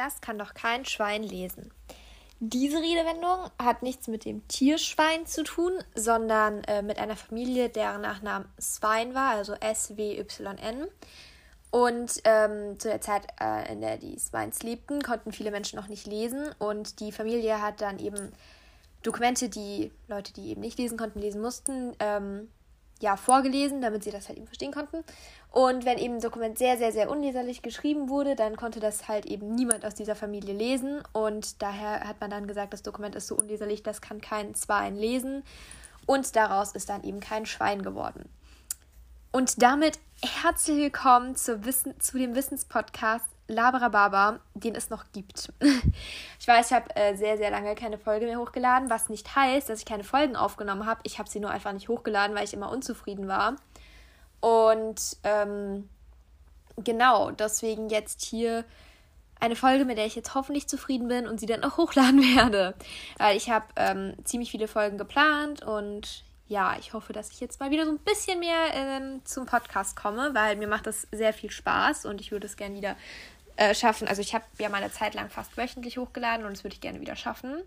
Das kann doch kein Schwein lesen. Diese Redewendung hat nichts mit dem Tierschwein zu tun, sondern äh, mit einer Familie, deren Nachname Svein war, also S-W-Y-N. Und ähm, zu der Zeit, äh, in der die Swines lebten, konnten viele Menschen noch nicht lesen. Und die Familie hat dann eben Dokumente, die Leute, die eben nicht lesen konnten, lesen mussten, ähm, ja, vorgelesen, damit sie das halt eben verstehen konnten. Und wenn eben ein Dokument sehr, sehr, sehr unleserlich geschrieben wurde, dann konnte das halt eben niemand aus dieser Familie lesen. Und daher hat man dann gesagt, das Dokument ist so unleserlich, das kann kein Zwein lesen. Und daraus ist dann eben kein Schwein geworden. Und damit herzlich willkommen zu, Wissen, zu dem Wissenspodcast Labrababa, den es noch gibt. Ich weiß, ich habe äh, sehr, sehr lange keine Folge mehr hochgeladen, was nicht heißt, dass ich keine Folgen aufgenommen habe. Ich habe sie nur einfach nicht hochgeladen, weil ich immer unzufrieden war. Und ähm, genau, deswegen jetzt hier eine Folge, mit der ich jetzt hoffentlich zufrieden bin und sie dann auch hochladen werde. Weil ich habe ähm, ziemlich viele Folgen geplant und ja, ich hoffe, dass ich jetzt mal wieder so ein bisschen mehr ähm, zum Podcast komme, weil mir macht das sehr viel Spaß und ich würde es gerne wieder äh, schaffen. Also ich habe ja mal eine Zeit lang fast wöchentlich hochgeladen und das würde ich gerne wieder schaffen,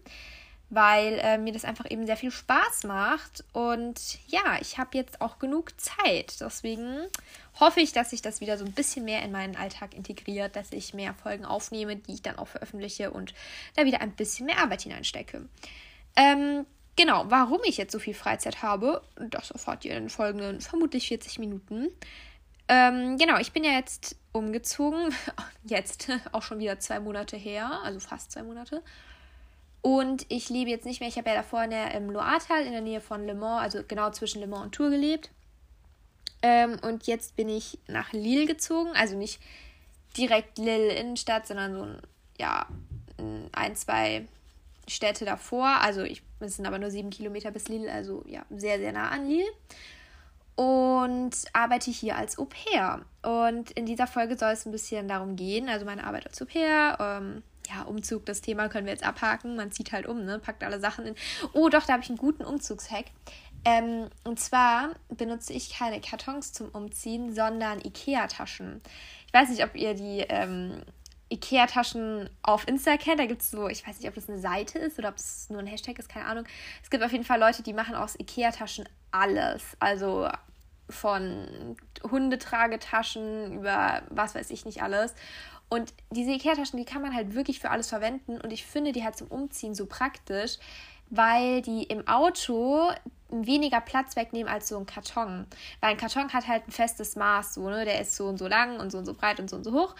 weil äh, mir das einfach eben sehr viel Spaß macht. Und ja, ich habe jetzt auch genug Zeit. Deswegen hoffe ich, dass sich das wieder so ein bisschen mehr in meinen Alltag integriert, dass ich mehr Folgen aufnehme, die ich dann auch veröffentliche und da wieder ein bisschen mehr Arbeit hineinstecke. Ähm, Genau, warum ich jetzt so viel Freizeit habe, das erfahrt ihr in den folgenden vermutlich 40 Minuten. Ähm, genau, ich bin ja jetzt umgezogen. Jetzt auch schon wieder zwei Monate her, also fast zwei Monate. Und ich lebe jetzt nicht mehr, ich habe ja davor in der, im Loatal in der Nähe von Le Mans, also genau zwischen Le Mans und Tours gelebt. Ähm, und jetzt bin ich nach Lille gezogen, also nicht direkt Lille Innenstadt, sondern so ein, ja, ein, zwei Städte davor. Also ich, es sind aber nur sieben Kilometer bis Lille, also ja, sehr, sehr nah an Lille und arbeite hier als Au pair. Und in dieser Folge soll es ein bisschen darum gehen, also meine Arbeit als Au pair, ähm, ja, Umzug, das Thema können wir jetzt abhaken. Man zieht halt um, ne? Packt alle Sachen in. Oh, doch, da habe ich einen guten Umzugshack. Ähm, und zwar benutze ich keine Kartons zum Umziehen, sondern IKEA-Taschen. Ich weiß nicht, ob ihr die ähm, IKEA-Taschen auf Insta kennt. Da gibt es so, ich weiß nicht, ob das eine Seite ist oder ob es nur ein Hashtag ist, keine Ahnung. Es gibt auf jeden Fall Leute, die machen aus IKEA-Taschen alles. Also von Hundetragetaschen über was weiß ich nicht alles. Und diese Ikea-Taschen, die kann man halt wirklich für alles verwenden. Und ich finde die halt zum Umziehen so praktisch, weil die im Auto weniger Platz wegnehmen als so ein Karton. Weil ein Karton hat halt ein festes Maß, so, ne? Der ist so und so lang und so und so breit und so und so hoch.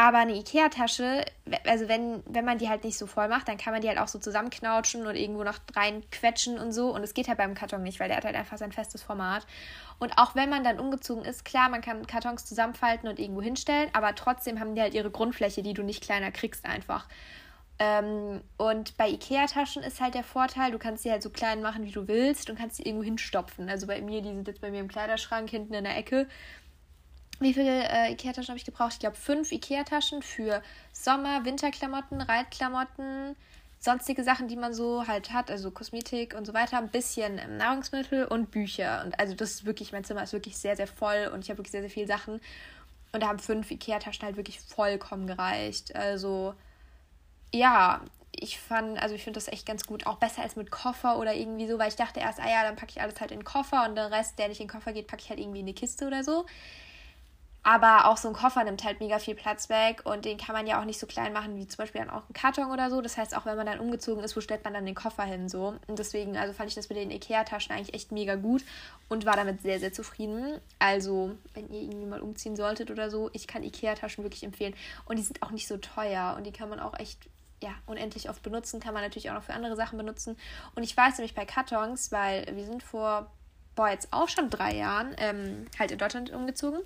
Aber eine Ikea-Tasche, also wenn, wenn man die halt nicht so voll macht, dann kann man die halt auch so zusammenknautschen und irgendwo noch reinquetschen und so. Und es geht halt beim Karton nicht, weil der hat halt einfach sein festes Format. Und auch wenn man dann umgezogen ist, klar, man kann Kartons zusammenfalten und irgendwo hinstellen, aber trotzdem haben die halt ihre Grundfläche, die du nicht kleiner kriegst einfach. Ähm, und bei Ikea-Taschen ist halt der Vorteil, du kannst sie halt so klein machen, wie du willst und kannst sie irgendwo hinstopfen. Also bei mir, die sind jetzt bei mir im Kleiderschrank hinten in der Ecke wie viele äh, Ikea-Taschen habe ich gebraucht? Ich glaube, fünf Ikea-Taschen für Sommer-, Winterklamotten, Reitklamotten, sonstige Sachen, die man so halt hat, also Kosmetik und so weiter, ein bisschen ähm, Nahrungsmittel und Bücher. Und also das ist wirklich, mein Zimmer ist wirklich sehr, sehr voll und ich habe wirklich sehr, sehr viele Sachen. Und da haben fünf Ikea-Taschen halt wirklich vollkommen gereicht. Also ja, ich fand, also ich finde das echt ganz gut, auch besser als mit Koffer oder irgendwie so, weil ich dachte erst, ah ja, dann packe ich alles halt in den Koffer und den Rest, der nicht in den Koffer geht, packe ich halt irgendwie in eine Kiste oder so. Aber auch so ein Koffer nimmt halt mega viel Platz weg und den kann man ja auch nicht so klein machen wie zum Beispiel dann auch ein Karton oder so. Das heißt, auch wenn man dann umgezogen ist, wo stellt man dann den Koffer hin so? Und deswegen, also fand ich das mit den Ikea-Taschen eigentlich echt mega gut und war damit sehr, sehr zufrieden. Also, wenn ihr irgendwie mal umziehen solltet oder so, ich kann Ikea-Taschen wirklich empfehlen. Und die sind auch nicht so teuer und die kann man auch echt ja, unendlich oft benutzen, kann man natürlich auch noch für andere Sachen benutzen. Und ich weiß nämlich bei Kartons, weil wir sind vor, boah, jetzt auch schon drei Jahren ähm, halt in Deutschland umgezogen.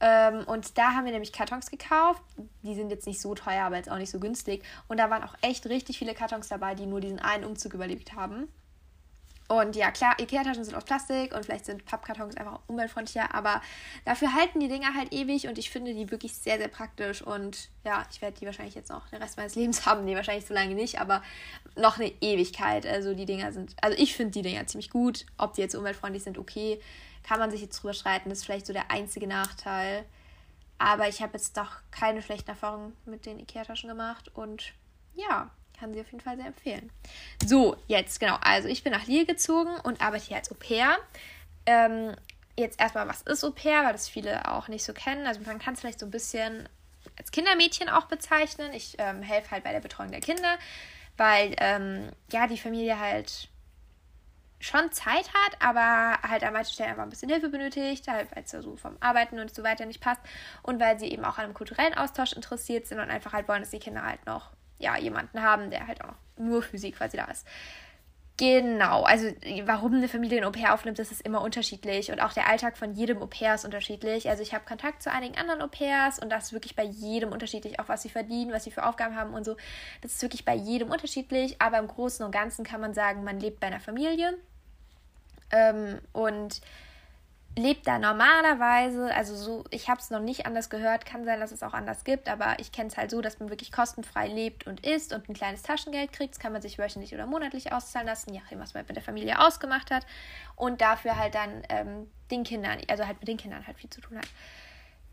Ähm, und da haben wir nämlich Kartons gekauft. Die sind jetzt nicht so teuer, aber jetzt auch nicht so günstig. Und da waren auch echt richtig viele Kartons dabei, die nur diesen einen Umzug überlebt haben. Und ja, klar, Ikea-Taschen sind aus Plastik und vielleicht sind Pappkartons einfach umweltfreundlicher, aber dafür halten die Dinger halt ewig und ich finde die wirklich sehr, sehr praktisch. Und ja, ich werde die wahrscheinlich jetzt noch den Rest meines Lebens haben. Nee, wahrscheinlich so lange nicht, aber noch eine Ewigkeit. Also die Dinger sind, also ich finde die Dinger ziemlich gut. Ob die jetzt umweltfreundlich sind, okay kann man sich jetzt drüber streiten. Das ist vielleicht so der einzige Nachteil. Aber ich habe jetzt doch keine schlechten Erfahrungen mit den Ikea-Taschen gemacht und ja, kann sie auf jeden Fall sehr empfehlen. So, jetzt genau. Also ich bin nach Lille gezogen und arbeite hier als Au pair. Ähm, jetzt erstmal, was ist Au pair, weil das viele auch nicht so kennen. Also man kann es vielleicht so ein bisschen als Kindermädchen auch bezeichnen. Ich ähm, helfe halt bei der Betreuung der Kinder, weil ähm, ja die Familie halt schon Zeit hat, aber halt an manchen Stellen einfach ein bisschen Hilfe benötigt, halt, weil es ja so vom Arbeiten und so weiter nicht passt und weil sie eben auch an einem kulturellen Austausch interessiert sind und einfach halt wollen, dass die Kinder halt noch ja, jemanden haben, der halt auch nur für sie quasi da ist. Genau, also warum eine Familie ein Au-pair aufnimmt, das ist immer unterschiedlich und auch der Alltag von jedem Au-pair ist unterschiedlich. Also ich habe Kontakt zu einigen anderen Au-pairs und das ist wirklich bei jedem unterschiedlich, auch was sie verdienen, was sie für Aufgaben haben und so. Das ist wirklich bei jedem unterschiedlich, aber im Großen und Ganzen kann man sagen, man lebt bei einer Familie ähm, und lebt da normalerweise, also so, ich habe es noch nicht anders gehört, kann sein, dass es auch anders gibt, aber ich kenne es halt so, dass man wirklich kostenfrei lebt und isst und ein kleines Taschengeld kriegt. Das kann man sich wöchentlich oder monatlich auszahlen lassen, je nachdem, was man mit der Familie ausgemacht hat. Und dafür halt dann ähm, den Kindern, also halt mit den Kindern halt viel zu tun hat.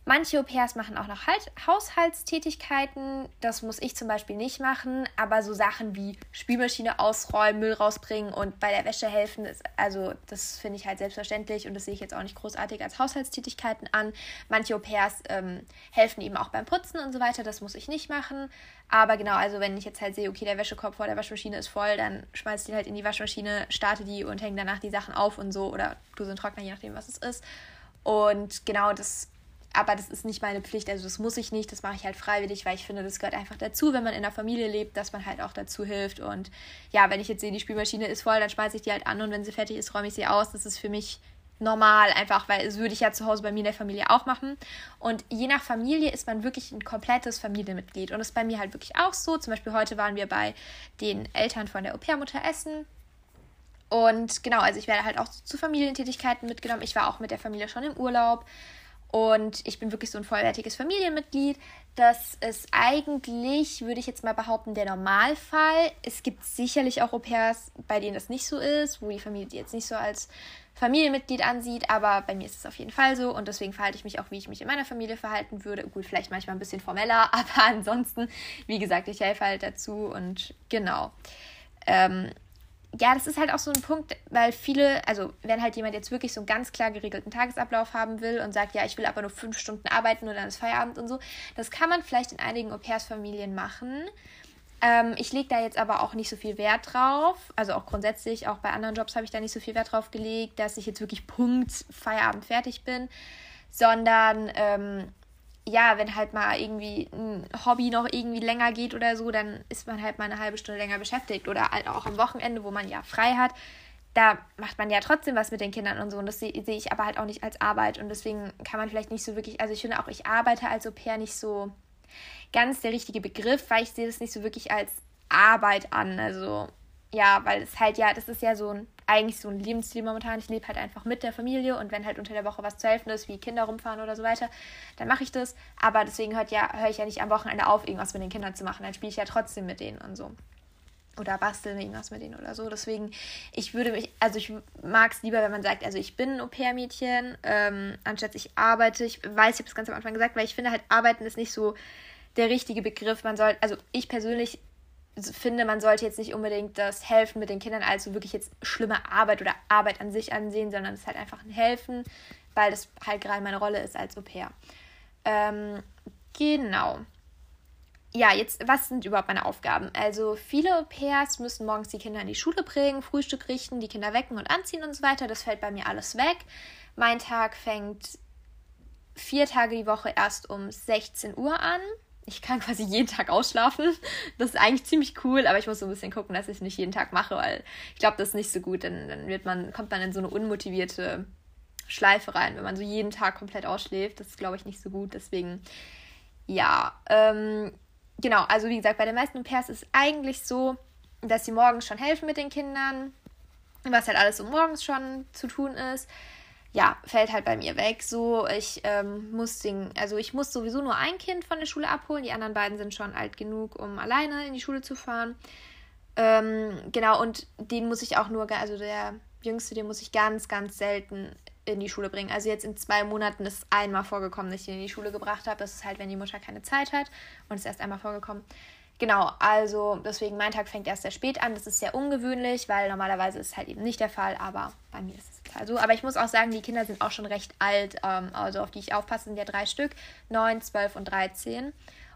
Manche Au-pairs machen auch noch halt Haushaltstätigkeiten. Das muss ich zum Beispiel nicht machen. Aber so Sachen wie Spülmaschine ausräumen, Müll rausbringen und bei der Wäsche helfen, ist, also das finde ich halt selbstverständlich und das sehe ich jetzt auch nicht großartig als Haushaltstätigkeiten an. Manche Au-pairs ähm, helfen eben auch beim Putzen und so weiter. Das muss ich nicht machen. Aber genau, also wenn ich jetzt halt sehe, okay, der Wäschekorb vor der Waschmaschine ist voll, dann schmeiße ich den halt in die Waschmaschine, starte die und hänge danach die Sachen auf und so. Oder du so einen Trockner, je nachdem, was es ist. Und genau, das aber das ist nicht meine Pflicht, also das muss ich nicht, das mache ich halt freiwillig, weil ich finde, das gehört einfach dazu, wenn man in der Familie lebt, dass man halt auch dazu hilft. Und ja, wenn ich jetzt sehe, die Spielmaschine ist voll, dann schmeiße ich die halt an und wenn sie fertig ist, räume ich sie aus. Das ist für mich normal, einfach, weil das würde ich ja zu Hause bei mir in der Familie auch machen. Und je nach Familie ist man wirklich ein komplettes Familienmitglied. Und das ist bei mir halt wirklich auch so. Zum Beispiel heute waren wir bei den Eltern von der Au-pair-Mutter essen. Und genau, also ich werde halt auch zu Familientätigkeiten mitgenommen. Ich war auch mit der Familie schon im Urlaub. Und ich bin wirklich so ein vollwertiges Familienmitglied. Das ist eigentlich, würde ich jetzt mal behaupten, der Normalfall. Es gibt sicherlich auch Au-pairs, bei denen das nicht so ist, wo die Familie die jetzt nicht so als Familienmitglied ansieht, aber bei mir ist es auf jeden Fall so und deswegen verhalte ich mich auch, wie ich mich in meiner Familie verhalten würde. Gut, vielleicht manchmal ein bisschen formeller, aber ansonsten, wie gesagt, ich helfe halt dazu und genau. Ähm, ja, das ist halt auch so ein Punkt, weil viele, also wenn halt jemand jetzt wirklich so einen ganz klar geregelten Tagesablauf haben will und sagt, ja, ich will aber nur fünf Stunden arbeiten und dann ist Feierabend und so, das kann man vielleicht in einigen Au-pairs-Familien machen. Ähm, ich lege da jetzt aber auch nicht so viel Wert drauf. Also auch grundsätzlich, auch bei anderen Jobs habe ich da nicht so viel Wert drauf gelegt, dass ich jetzt wirklich Punkt Feierabend fertig bin, sondern ähm, ja, wenn halt mal irgendwie ein Hobby noch irgendwie länger geht oder so, dann ist man halt mal eine halbe Stunde länger beschäftigt. Oder halt auch am Wochenende, wo man ja frei hat, da macht man ja trotzdem was mit den Kindern und so. Und das sehe seh ich aber halt auch nicht als Arbeit. Und deswegen kann man vielleicht nicht so wirklich, also ich finde auch, ich arbeite als Au pair nicht so ganz der richtige Begriff, weil ich sehe das nicht so wirklich als Arbeit an. Also ja, weil es halt ja, das ist ja so ein eigentlich so ein Lebensstil momentan. Ich lebe halt einfach mit der Familie und wenn halt unter der Woche was zu helfen ist, wie Kinder rumfahren oder so weiter, dann mache ich das. Aber deswegen hört ja, höre ich ja nicht am Wochenende auf, irgendwas mit den Kindern zu machen. Dann spiele ich ja trotzdem mit denen und so. Oder basteln irgendwas mit denen oder so. Deswegen, ich würde mich, also ich mag es lieber, wenn man sagt, also ich bin ein Au-pair-Mädchen, ähm, anstatt ich arbeite. Ich weiß, ich habe es ganz am Anfang gesagt, weil ich finde halt, arbeiten ist nicht so der richtige Begriff. Man soll, also ich persönlich finde, man sollte jetzt nicht unbedingt das Helfen mit den Kindern als so wirklich jetzt schlimme Arbeit oder Arbeit an sich ansehen, sondern es ist halt einfach ein Helfen, weil das halt gerade meine Rolle ist als Au pair. Ähm, genau. Ja, jetzt, was sind überhaupt meine Aufgaben? Also, viele Au pairs müssen morgens die Kinder in die Schule bringen, Frühstück richten, die Kinder wecken und anziehen und so weiter. Das fällt bei mir alles weg. Mein Tag fängt vier Tage die Woche erst um 16 Uhr an ich kann quasi jeden Tag ausschlafen. Das ist eigentlich ziemlich cool, aber ich muss so ein bisschen gucken, dass ich es nicht jeden Tag mache, weil ich glaube, das ist nicht so gut. Dann, dann wird man, kommt man in so eine unmotivierte Schleife rein, wenn man so jeden Tag komplett ausschläft. Das ist, glaube ich, nicht so gut. Deswegen, ja, ähm, genau, also wie gesagt, bei den meisten Pairs ist es eigentlich so, dass sie morgens schon helfen mit den Kindern, was halt alles so morgens schon zu tun ist ja, fällt halt bei mir weg. So, ich ähm, muss den, also ich muss sowieso nur ein Kind von der Schule abholen. Die anderen beiden sind schon alt genug, um alleine in die Schule zu fahren. Ähm, genau, und den muss ich auch nur, also der Jüngste, den muss ich ganz, ganz selten in die Schule bringen. Also jetzt in zwei Monaten ist einmal vorgekommen, dass ich ihn in die Schule gebracht habe. Das ist halt, wenn die Mutter keine Zeit hat und es ist erst einmal vorgekommen. Genau, also deswegen mein Tag fängt erst sehr spät an. Das ist sehr ungewöhnlich, weil normalerweise ist es halt eben nicht der Fall, aber bei mir ist es total so. Aber ich muss auch sagen, die Kinder sind auch schon recht alt. Ähm, also auf die ich aufpasse, sind ja drei Stück, neun, zwölf und dreizehn.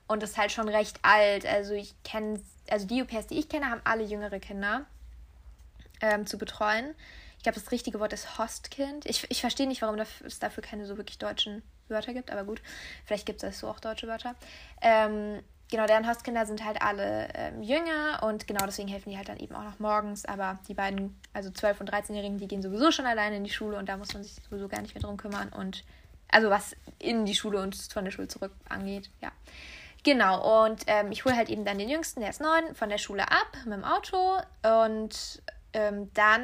Und das ist halt schon recht alt. Also ich kenne, also die UPS, die ich kenne, haben alle jüngere Kinder ähm, zu betreuen. Ich glaube, das richtige Wort ist Hostkind. Ich, ich verstehe nicht, warum es dafür keine so wirklich deutschen Wörter gibt, aber gut, vielleicht gibt es so auch deutsche Wörter. Ähm, genau, deren Hostkinder sind halt alle ähm, jünger und genau deswegen helfen die halt dann eben auch noch morgens. Aber die beiden, also 12- und 13-Jährigen, die gehen sowieso schon alleine in die Schule und da muss man sich sowieso gar nicht mehr drum kümmern. Und also was in die Schule und von der Schule zurück angeht, ja. Genau, und ähm, ich hole halt eben dann den Jüngsten, der ist neun, von der Schule ab mit dem Auto und ähm, dann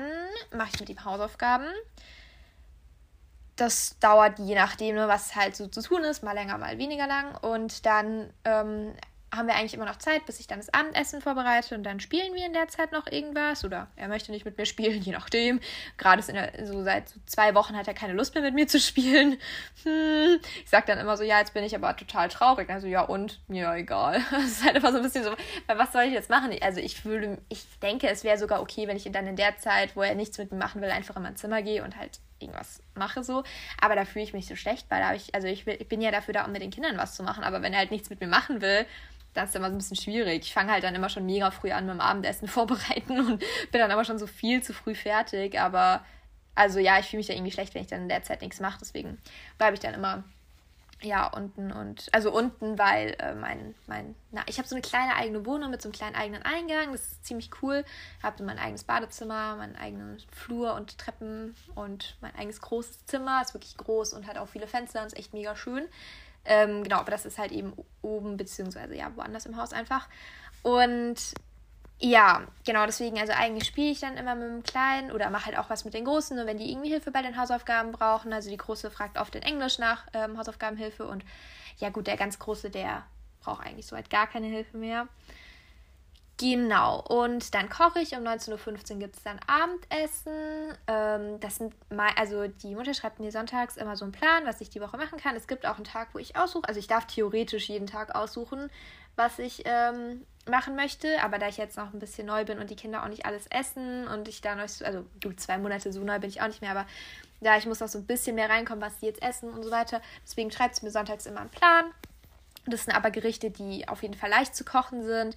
mache ich mit ihm Hausaufgaben. Das dauert je nachdem, ne, was halt so zu tun ist, mal länger, mal weniger lang. Und dann ähm, haben wir eigentlich immer noch Zeit, bis ich dann das Abendessen vorbereite und dann spielen wir in der Zeit noch irgendwas oder er möchte nicht mit mir spielen, je nachdem. Gerade ist der, so seit so zwei Wochen hat er keine Lust mehr mit mir zu spielen. Hm. Ich sag dann immer so, ja, jetzt bin ich aber total traurig. Also ja und ja egal. Das ist halt einfach so ein bisschen so, weil was soll ich jetzt machen? Also ich fühle, ich denke, es wäre sogar okay, wenn ich dann in der Zeit, wo er nichts mit mir machen will, einfach in mein Zimmer gehe und halt irgendwas mache so. Aber da fühle ich mich so schlecht, weil da ich, also ich, will, ich bin ja dafür da, um mit den Kindern was zu machen. Aber wenn er halt nichts mit mir machen will, das ist immer so ein bisschen schwierig. Ich fange halt dann immer schon mega früh an mit dem Abendessen vorbereiten und bin dann aber schon so viel zu früh fertig. Aber also ja, ich fühle mich ja irgendwie schlecht, wenn ich dann in der Zeit nichts mache. Deswegen bleibe ich dann immer ja unten und also unten, weil äh, mein mein na ich habe so eine kleine eigene Wohnung mit so einem kleinen eigenen Eingang. Das ist ziemlich cool. Ich habe mein eigenes Badezimmer, meinen eigenen Flur und Treppen und mein eigenes großes Zimmer. Ist wirklich groß und hat auch viele Fenster. Ist echt mega schön. Ähm, genau, aber das ist halt eben oben, beziehungsweise ja, woanders im Haus einfach. Und ja, genau, deswegen, also eigentlich spiele ich dann immer mit dem Kleinen oder mache halt auch was mit den Großen. Und wenn die irgendwie Hilfe bei den Hausaufgaben brauchen, also die Große fragt oft in Englisch nach ähm, Hausaufgabenhilfe und ja, gut, der ganz Große, der braucht eigentlich soweit gar keine Hilfe mehr. Genau, und dann koche ich. Um 19.15 Uhr gibt es dann Abendessen. Ähm, das sind mal, also die Mutter schreibt mir sonntags immer so einen Plan, was ich die Woche machen kann. Es gibt auch einen Tag, wo ich aussuche. Also ich darf theoretisch jeden Tag aussuchen, was ich ähm, machen möchte. Aber da ich jetzt noch ein bisschen neu bin und die Kinder auch nicht alles essen und ich da noch, so, also gut, zwei Monate so neu bin ich auch nicht mehr, aber da ich muss noch so ein bisschen mehr reinkommen, was die jetzt essen und so weiter. Deswegen schreibt sie mir sonntags immer einen Plan. Das sind aber Gerichte, die auf jeden Fall leicht zu kochen sind.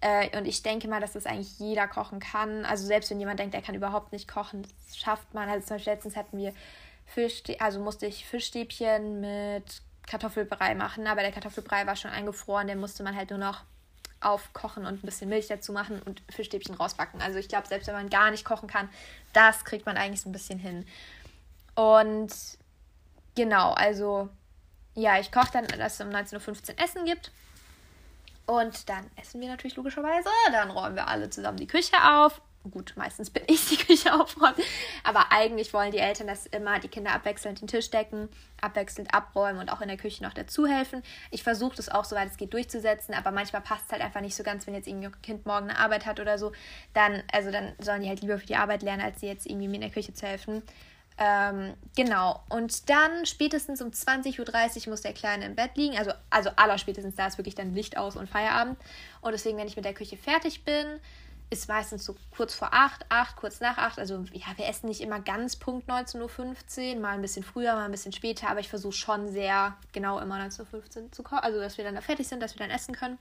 Äh, und ich denke mal, dass das eigentlich jeder kochen kann. Also selbst wenn jemand denkt, er kann überhaupt nicht kochen, das schafft man. Also zum Beispiel letztens hatten wir Fisch, also musste ich Fischstäbchen mit Kartoffelbrei machen, aber der Kartoffelbrei war schon eingefroren, den musste man halt nur noch aufkochen und ein bisschen Milch dazu machen und Fischstäbchen rausbacken. Also ich glaube, selbst wenn man gar nicht kochen kann, das kriegt man eigentlich so ein bisschen hin. Und genau, also ja, ich koche dann, dass es um 19.15 Uhr Essen gibt. Und dann essen wir natürlich logischerweise. Dann räumen wir alle zusammen die Küche auf. Gut, meistens bin ich die Küche aufräumen. Aber eigentlich wollen die Eltern, dass immer die Kinder abwechselnd den Tisch decken, abwechselnd abräumen und auch in der Küche noch dazu helfen. Ich versuche das auch, soweit es geht, durchzusetzen. Aber manchmal passt es halt einfach nicht so ganz, wenn jetzt irgendwie ein Kind morgen eine Arbeit hat oder so. Dann, also dann sollen die halt lieber für die Arbeit lernen, als sie jetzt irgendwie mir in der Küche zu helfen. Ähm, genau. Und dann spätestens um 20.30 Uhr muss der Kleine im Bett liegen. Also, also aller spätestens da ist wirklich dann Licht aus und Feierabend. Und deswegen, wenn ich mit der Küche fertig bin, ist meistens so kurz vor 8, 8, kurz nach 8. Also ja, wir essen nicht immer ganz Punkt 19.15 Uhr, mal ein bisschen früher, mal ein bisschen später, aber ich versuche schon sehr genau immer 19.15 Uhr zu kochen. Also dass wir dann da fertig sind, dass wir dann essen können.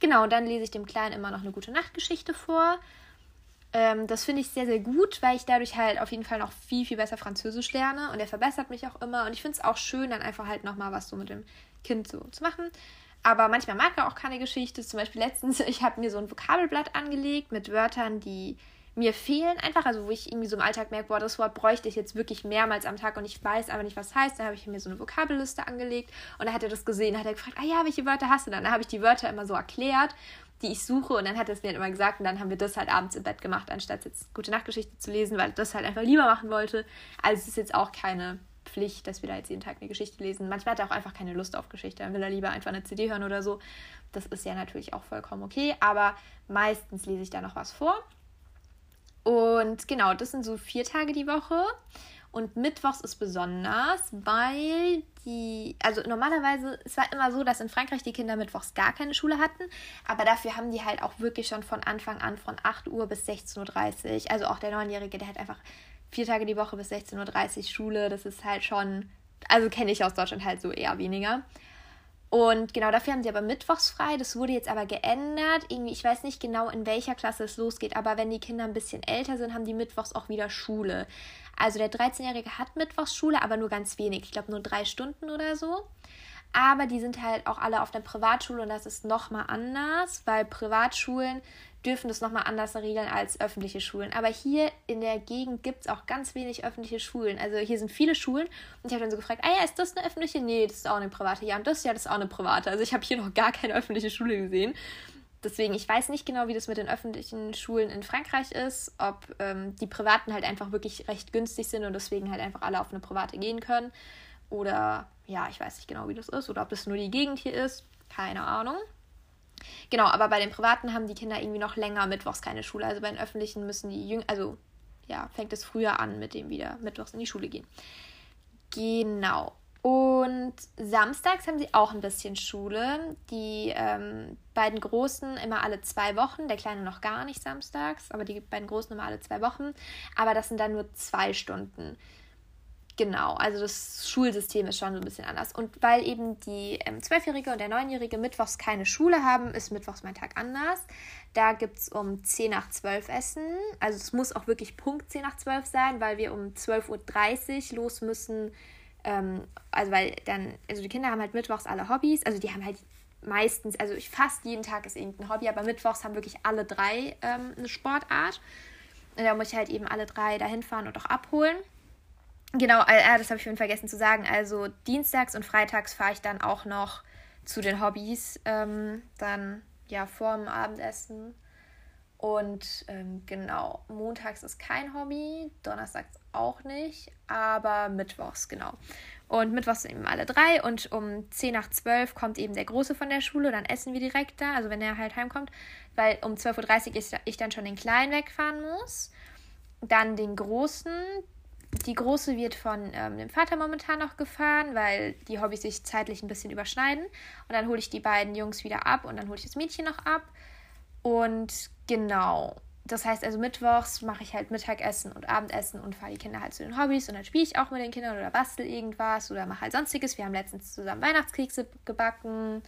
Genau, und dann lese ich dem Kleinen immer noch eine gute Nachtgeschichte vor. Ähm, das finde ich sehr, sehr gut, weil ich dadurch halt auf jeden Fall noch viel, viel besser Französisch lerne und er verbessert mich auch immer. Und ich finde es auch schön, dann einfach halt nochmal was so mit dem Kind so zu machen. Aber manchmal mag er auch keine Geschichte. Zum Beispiel letztens, ich habe mir so ein Vokabelblatt angelegt mit Wörtern, die mir fehlen einfach, also wo ich irgendwie so im Alltag merke, boah, das Wort bräuchte ich jetzt wirklich mehrmals am Tag und ich weiß aber nicht, was heißt. Dann habe ich mir so eine Vokabelliste angelegt und dann hat er das gesehen, hat er gefragt, ah ja, welche Wörter hast du dann? Dann habe ich die Wörter immer so erklärt die ich suche. Und dann hat er es mir halt immer gesagt und dann haben wir das halt abends im Bett gemacht, anstatt jetzt gute Nachtgeschichte zu lesen, weil ich das halt einfach lieber machen wollte. Also es ist jetzt auch keine Pflicht, dass wir da jetzt jeden Tag eine Geschichte lesen. Manchmal hat er auch einfach keine Lust auf Geschichte. Dann will er lieber einfach eine CD hören oder so. Das ist ja natürlich auch vollkommen okay. Aber meistens lese ich da noch was vor. Und genau, das sind so vier Tage die Woche. Und Mittwochs ist besonders, weil die, also normalerweise, es war immer so, dass in Frankreich die Kinder Mittwochs gar keine Schule hatten, aber dafür haben die halt auch wirklich schon von Anfang an von 8 Uhr bis 16.30 Uhr. Also auch der Neunjährige, der hat einfach vier Tage die Woche bis 16.30 Uhr Schule. Das ist halt schon, also kenne ich aus Deutschland halt so eher weniger. Und genau dafür haben sie aber mittwochs frei. Das wurde jetzt aber geändert. Irgendwie, ich weiß nicht genau, in welcher Klasse es losgeht, aber wenn die Kinder ein bisschen älter sind, haben die mittwochs auch wieder Schule. Also der 13-Jährige hat mittwochs Schule, aber nur ganz wenig. Ich glaube nur drei Stunden oder so. Aber die sind halt auch alle auf der Privatschule und das ist nochmal anders, weil Privatschulen dürfen das nochmal anders regeln als öffentliche Schulen. Aber hier in der Gegend gibt es auch ganz wenig öffentliche Schulen. Also hier sind viele Schulen und ich habe dann so gefragt, ah ja, ist das eine öffentliche? Nee, das ist auch eine private. Ja, und das, ja, das ist auch eine private. Also ich habe hier noch gar keine öffentliche Schule gesehen. Deswegen, ich weiß nicht genau, wie das mit den öffentlichen Schulen in Frankreich ist, ob ähm, die privaten halt einfach wirklich recht günstig sind und deswegen halt einfach alle auf eine private gehen können. Oder ja, ich weiß nicht genau, wie das ist. Oder ob das nur die Gegend hier ist. Keine Ahnung. Genau, aber bei den privaten haben die Kinder irgendwie noch länger mittwochs keine Schule. Also bei den öffentlichen müssen die Jünger, also ja, fängt es früher an, mit dem wieder mittwochs in die Schule gehen. Genau. Und samstags haben sie auch ein bisschen Schule. Die ähm, beiden Großen immer alle zwei Wochen, der Kleine noch gar nicht samstags, aber die beiden Großen immer alle zwei Wochen. Aber das sind dann nur zwei Stunden. Genau, also das Schulsystem ist schon so ein bisschen anders. Und weil eben die ähm, Zwölfjährige und der Neunjährige mittwochs keine Schule haben, ist mittwochs mein Tag anders. Da gibt es um 10 nach 12 Essen. Also es muss auch wirklich Punkt 10 nach 12 sein, weil wir um 12.30 Uhr los müssen. Ähm, also weil dann, also die Kinder haben halt mittwochs alle Hobbys. Also die haben halt meistens, also fast jeden Tag ist irgendein Hobby, aber mittwochs haben wirklich alle drei ähm, eine Sportart. Und da muss ich halt eben alle drei dahin fahren und auch abholen. Genau, äh, das habe ich vorhin vergessen zu sagen. Also dienstags und freitags fahre ich dann auch noch zu den Hobbys. Ähm, dann ja vor dem Abendessen. Und ähm, genau, montags ist kein Hobby, donnerstags auch nicht, aber mittwochs, genau. Und mittwochs sind eben alle drei und um 10 nach 12 kommt eben der Große von der Schule, dann essen wir direkt da, also wenn er halt heimkommt, weil um 12.30 Uhr ich dann schon den Kleinen wegfahren muss. Dann den Großen, die Große wird von ähm, dem Vater momentan noch gefahren, weil die Hobbys sich zeitlich ein bisschen überschneiden. Und dann hole ich die beiden Jungs wieder ab und dann hole ich das Mädchen noch ab. Und genau, das heißt also mittwochs mache ich halt Mittagessen und Abendessen und fahre die Kinder halt zu den Hobbys und dann spiele ich auch mit den Kindern oder bastel irgendwas oder mache halt sonstiges. Wir haben letztens zusammen Weihnachtskekse gebacken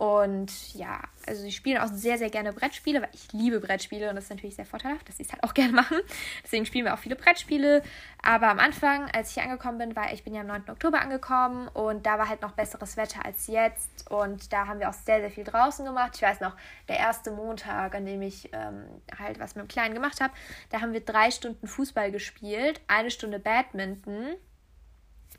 und ja, also sie spielen auch sehr, sehr gerne Brettspiele, weil ich liebe Brettspiele und das ist natürlich sehr vorteilhaft, dass sie es halt auch gerne machen. Deswegen spielen wir auch viele Brettspiele. Aber am Anfang, als ich hier angekommen bin, war ich bin ja am 9. Oktober angekommen und da war halt noch besseres Wetter als jetzt. Und da haben wir auch sehr, sehr viel draußen gemacht. Ich weiß noch, der erste Montag, an dem ich ähm, halt was mit dem Kleinen gemacht habe, da haben wir drei Stunden Fußball gespielt, eine Stunde Badminton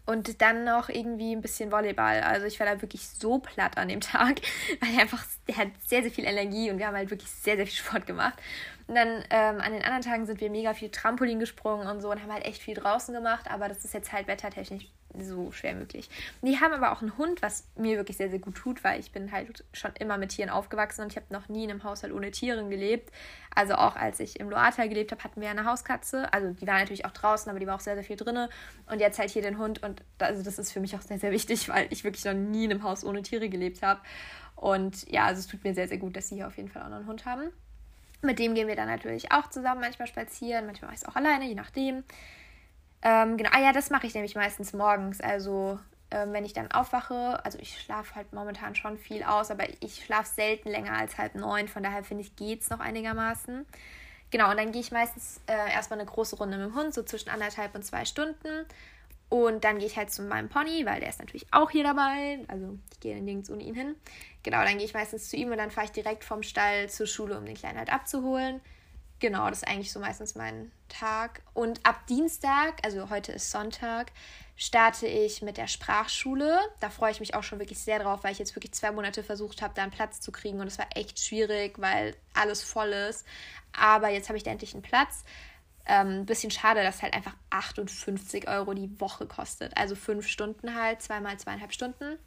und dann noch irgendwie ein bisschen Volleyball. Also ich war da wirklich so platt an dem Tag, weil er einfach, der hat sehr, sehr viel Energie und wir haben halt wirklich sehr, sehr viel Sport gemacht. Und dann ähm, an den anderen Tagen sind wir mega viel Trampolin gesprungen und so und haben halt echt viel draußen gemacht, aber das ist jetzt halt wettertechnisch so schwer möglich. Die haben aber auch einen Hund, was mir wirklich sehr, sehr gut tut, weil ich bin halt schon immer mit Tieren aufgewachsen und ich habe noch nie in einem Haushalt ohne Tieren gelebt. Also auch als ich im Loata gelebt habe, hatten wir eine Hauskatze. Also die war natürlich auch draußen, aber die war auch sehr, sehr viel drinne. Und jetzt halt hier den Hund und also das ist für mich auch sehr, sehr wichtig, weil ich wirklich noch nie in einem Haus ohne Tiere gelebt habe. Und ja, also es tut mir sehr, sehr gut, dass sie hier auf jeden Fall auch noch einen Hund haben. Mit dem gehen wir dann natürlich auch zusammen manchmal spazieren, manchmal mache ich es auch alleine, je nachdem. Ähm, genau, ah ja, das mache ich nämlich meistens morgens. Also ähm, wenn ich dann aufwache, also ich schlafe halt momentan schon viel aus, aber ich schlafe selten länger als halb neun, von daher finde ich, geht es noch einigermaßen. Genau, und dann gehe ich meistens äh, erstmal eine große Runde mit dem Hund, so zwischen anderthalb und zwei Stunden. Und dann gehe ich halt zu meinem Pony, weil der ist natürlich auch hier dabei. Also ich gehe nirgends ohne ihn hin. Genau, dann gehe ich meistens zu ihm und dann fahre ich direkt vom Stall zur Schule, um den Kleinen halt abzuholen. Genau, das ist eigentlich so meistens mein Tag. Und ab Dienstag, also heute ist Sonntag, starte ich mit der Sprachschule. Da freue ich mich auch schon wirklich sehr drauf, weil ich jetzt wirklich zwei Monate versucht habe, da einen Platz zu kriegen. Und es war echt schwierig, weil alles voll ist. Aber jetzt habe ich da endlich einen Platz. Ähm, bisschen schade, dass halt einfach 58 Euro die Woche kostet. Also fünf Stunden halt, zweimal zweieinhalb Stunden.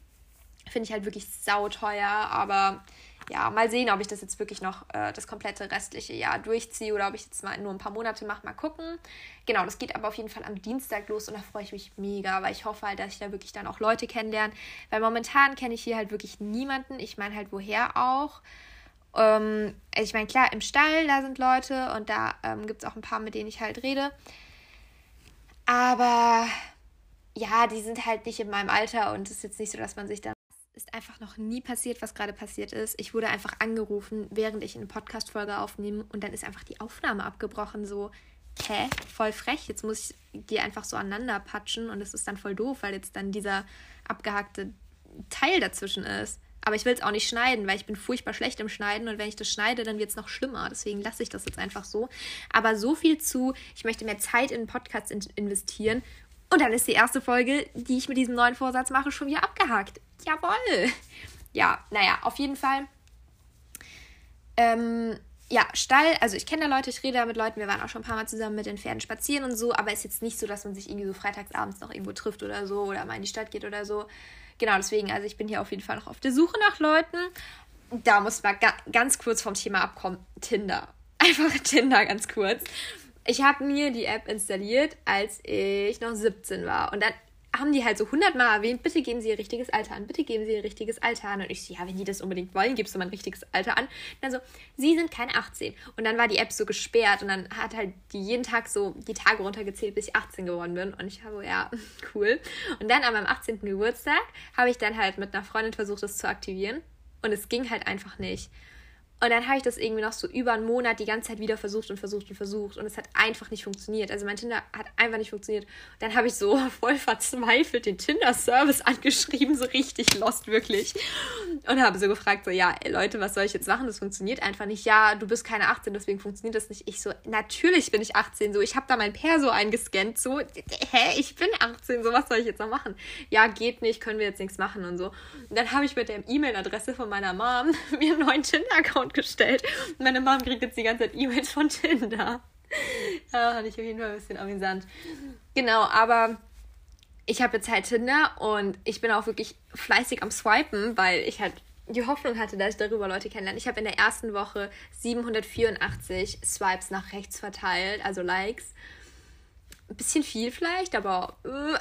Finde ich halt wirklich sauteuer, aber ja, mal sehen, ob ich das jetzt wirklich noch äh, das komplette restliche Jahr durchziehe oder ob ich jetzt mal nur ein paar Monate mache. Mal gucken. Genau, das geht aber auf jeden Fall am Dienstag los und da freue ich mich mega, weil ich hoffe halt, dass ich da wirklich dann auch Leute kennenlerne. Weil momentan kenne ich hier halt wirklich niemanden. Ich meine halt, woher auch. Ähm, ich meine, klar, im Stall, da sind Leute und da ähm, gibt es auch ein paar, mit denen ich halt rede. Aber ja, die sind halt nicht in meinem Alter und es ist jetzt nicht so, dass man sich dann ist einfach noch nie passiert, was gerade passiert ist. Ich wurde einfach angerufen, während ich eine Podcast-Folge aufnehme und dann ist einfach die Aufnahme abgebrochen. So, hä? Voll frech. Jetzt muss ich die einfach so aneinander patschen und es ist dann voll doof, weil jetzt dann dieser abgehackte Teil dazwischen ist. Aber ich will es auch nicht schneiden, weil ich bin furchtbar schlecht im Schneiden und wenn ich das schneide, dann wird es noch schlimmer. Deswegen lasse ich das jetzt einfach so. Aber so viel zu, ich möchte mehr Zeit in Podcasts in investieren und dann ist die erste Folge, die ich mit diesem neuen Vorsatz mache, schon wieder abgehakt. Jawoll. Ja, naja, auf jeden Fall. Ähm, ja, Stall, also ich kenne da Leute, ich rede da mit Leuten, wir waren auch schon ein paar Mal zusammen mit den Pferden spazieren und so, aber es ist jetzt nicht so, dass man sich irgendwie so freitagsabends noch irgendwo trifft oder so oder mal in die Stadt geht oder so. Genau, deswegen, also ich bin hier auf jeden Fall noch auf der Suche nach Leuten. Da muss man ga ganz kurz vom Thema abkommen. Tinder. Einfach Tinder ganz kurz ich habe mir die App installiert, als ich noch 17 war. Und dann haben die halt so hundertmal erwähnt, bitte geben Sie Ihr richtiges Alter an, bitte geben Sie Ihr richtiges Alter an. Und ich so, ja, wenn die das unbedingt wollen, gibst du mein richtiges Alter an. Und dann so, Sie sind keine 18. Und dann war die App so gesperrt und dann hat halt die jeden Tag so die Tage runtergezählt, bis ich 18 geworden bin. Und ich habe so, ja, cool. Und dann an meinem 18. Geburtstag habe ich dann halt mit einer Freundin versucht, das zu aktivieren. Und es ging halt einfach nicht. Und dann habe ich das irgendwie noch so über einen Monat die ganze Zeit wieder versucht und versucht und versucht. Und es hat einfach nicht funktioniert. Also mein Tinder hat einfach nicht funktioniert. Dann habe ich so voll verzweifelt den Tinder-Service angeschrieben, so richtig lost, wirklich. Und habe so gefragt, so, ja, Leute, was soll ich jetzt machen? Das funktioniert einfach nicht. Ja, du bist keine 18, deswegen funktioniert das nicht. Ich so, natürlich bin ich 18. So, ich habe da mein Perso eingescannt. So, hä, ich bin 18. So, was soll ich jetzt noch machen? Ja, geht nicht, können wir jetzt nichts machen und so. Und dann habe ich mit der E-Mail-Adresse von meiner Mom mir einen neuen Tinder-Account Account gestellt. meine Mom kriegt jetzt die ganze Zeit E-Mails von Tinder. Ja, fand ich auf jeden Fall ein bisschen amüsant. Genau, aber ich habe jetzt halt Tinder und ich bin auch wirklich fleißig am Swipen, weil ich halt die Hoffnung hatte, dass ich darüber Leute kennenlerne. Ich habe in der ersten Woche 784 Swipes nach rechts verteilt, also Likes. Ein bisschen viel vielleicht, aber. Äh.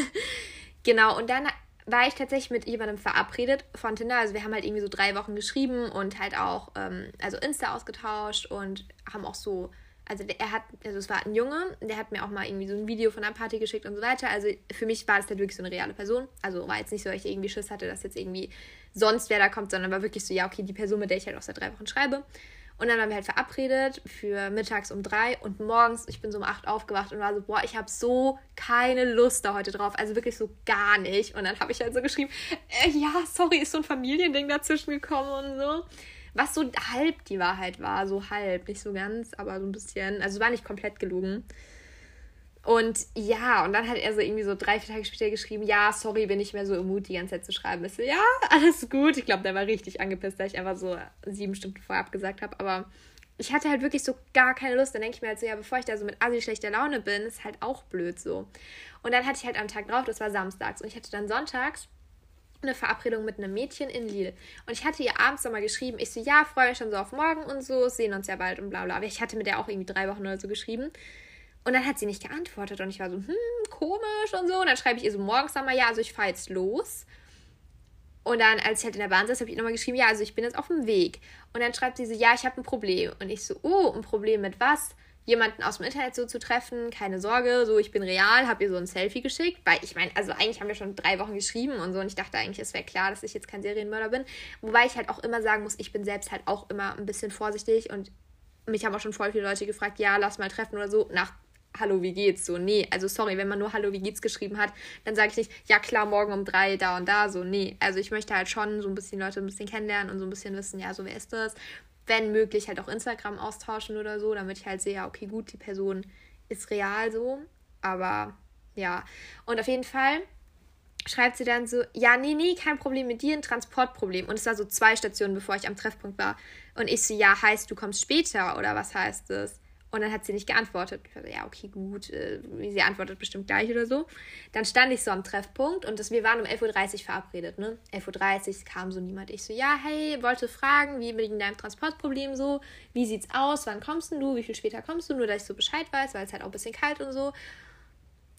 genau, und dann war ich tatsächlich mit jemandem verabredet von Tinder. Also wir haben halt irgendwie so drei Wochen geschrieben und halt auch, ähm, also Insta ausgetauscht und haben auch so, also er hat, also es war ein Junge, der hat mir auch mal irgendwie so ein Video von einer Party geschickt und so weiter. Also für mich war es halt wirklich so eine reale Person. Also war jetzt nicht so, dass ich irgendwie Schiss hatte, dass jetzt irgendwie sonst wer da kommt, sondern war wirklich so, ja, okay, die Person, mit der ich halt auch seit drei Wochen schreibe. Und dann waren wir halt verabredet für mittags um drei und morgens, ich bin so um acht aufgewacht und war so, boah, ich habe so keine Lust da heute drauf. Also wirklich so gar nicht. Und dann habe ich halt so geschrieben, äh, ja, sorry, ist so ein Familiending dazwischen gekommen und so. Was so halb die Wahrheit war, so halb, nicht so ganz, aber so ein bisschen. Also war nicht komplett gelogen. Und ja, und dann hat er so irgendwie so drei, vier Tage später geschrieben, ja, sorry, bin ich mehr so im Mut, die ganze Zeit zu schreiben. Ich so, ja, alles gut. Ich glaube, der war richtig angepisst, da ich einfach so sieben Stunden vorher abgesagt habe. Aber ich hatte halt wirklich so gar keine Lust. Dann denke ich mir halt so, ja, bevor ich da so mit assi schlechter Laune bin, ist halt auch blöd so. Und dann hatte ich halt am Tag drauf, das war samstags. Und ich hatte dann sonntags eine Verabredung mit einem Mädchen in Lille. Und ich hatte ihr abends nochmal geschrieben, ich so, ja, freue mich schon so auf morgen und so, sehen uns ja bald und bla bla. Aber ich hatte mit der auch irgendwie drei Wochen oder so geschrieben. Und dann hat sie nicht geantwortet und ich war so, hm, komisch und so. Und dann schreibe ich ihr so morgens nochmal, ja, also ich fahre jetzt los. Und dann, als ich halt in der Bahn saß, habe ich nochmal geschrieben, ja, also ich bin jetzt auf dem Weg. Und dann schreibt sie so, ja, ich habe ein Problem. Und ich so, oh, ein Problem mit was? Jemanden aus dem Internet so zu treffen, keine Sorge, so ich bin real, habe ihr so ein Selfie geschickt, weil ich meine, also eigentlich haben wir schon drei Wochen geschrieben und so und ich dachte eigentlich, es wäre klar, dass ich jetzt kein Serienmörder bin. Wobei ich halt auch immer sagen muss, ich bin selbst halt auch immer ein bisschen vorsichtig und mich haben auch schon voll viele Leute gefragt, ja, lass mal treffen oder so, nach Hallo, wie geht's? So, nee, also sorry, wenn man nur Hallo, wie geht's geschrieben hat, dann sage ich nicht, ja klar, morgen um drei, da und da, so, nee. Also ich möchte halt schon so ein bisschen Leute ein bisschen kennenlernen und so ein bisschen wissen, ja, so wer ist das? Wenn möglich, halt auch Instagram austauschen oder so, damit ich halt sehe, ja, okay, gut, die Person ist real so, aber ja. Und auf jeden Fall schreibt sie dann so, ja, nee, nee, kein Problem mit dir, ein Transportproblem. Und es war so zwei Stationen, bevor ich am Treffpunkt war. Und ich so, ja, heißt, du kommst später oder was heißt das? Und dann hat sie nicht geantwortet. Ich dachte, ja, okay, gut, äh, sie antwortet bestimmt gleich oder so. Dann stand ich so am Treffpunkt und das, wir waren um 11.30 Uhr verabredet. Ne? 11.30 Uhr kam so niemand. Ich so, ja, hey, wollte fragen, wie wegen deinem Transportproblem so, wie sieht's aus, wann kommst du, wie viel später kommst du, nur dass ich so Bescheid weiß, weil es halt auch ein bisschen kalt und so.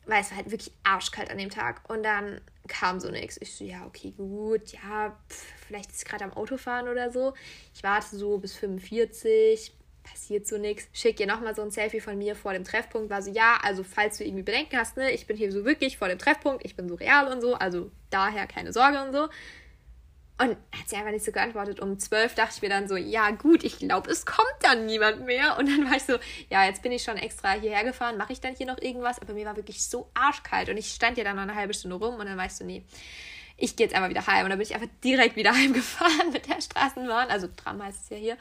Weil es war halt wirklich arschkalt an dem Tag. Und dann kam so nichts. Ich so, ja, okay, gut, ja, pff, vielleicht ist gerade am Autofahren oder so. Ich warte so bis 45, passiert so nichts. Schick ihr nochmal so ein Selfie von mir vor dem Treffpunkt. War so, ja, also falls du irgendwie Bedenken hast, ne, ich bin hier so wirklich vor dem Treffpunkt, ich bin so real und so, also daher keine Sorge und so. Und hat sie einfach nicht so geantwortet. Um zwölf dachte ich mir dann so, ja gut, ich glaube, es kommt dann niemand mehr. Und dann war ich so, ja, jetzt bin ich schon extra hierher gefahren, mache ich dann hier noch irgendwas? Aber mir war wirklich so arschkalt und ich stand ja dann noch eine halbe Stunde rum und dann war ich so, nee, ich gehe jetzt einfach wieder heim. Und dann bin ich einfach direkt wieder heimgefahren mit der Straßenbahn. Also Tram heißt es ja hier.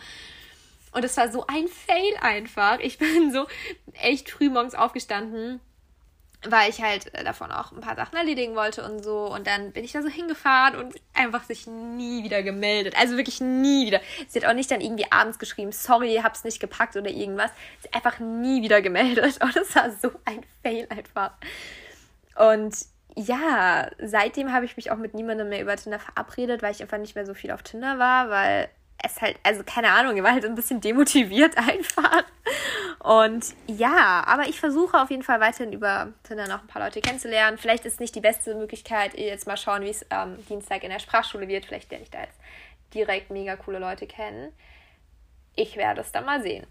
Und es war so ein Fail einfach. Ich bin so echt früh morgens aufgestanden, weil ich halt davon auch ein paar Sachen erledigen wollte und so. Und dann bin ich da so hingefahren und einfach sich nie wieder gemeldet. Also wirklich nie wieder. Sie hat auch nicht dann irgendwie abends geschrieben, sorry, hab's nicht gepackt oder irgendwas. Sie hat einfach nie wieder gemeldet. Und es war so ein Fail einfach. Und ja, seitdem habe ich mich auch mit niemandem mehr über Tinder verabredet, weil ich einfach nicht mehr so viel auf Tinder war, weil es halt, also keine Ahnung, ich war halt ein bisschen demotiviert einfach. Und ja, aber ich versuche auf jeden Fall weiterhin über Tinder noch ein paar Leute kennenzulernen. Vielleicht ist nicht die beste Möglichkeit, jetzt mal schauen, wie es ähm, Dienstag in der Sprachschule wird. Vielleicht lerne ich da jetzt direkt mega coole Leute kennen. Ich werde es dann mal sehen.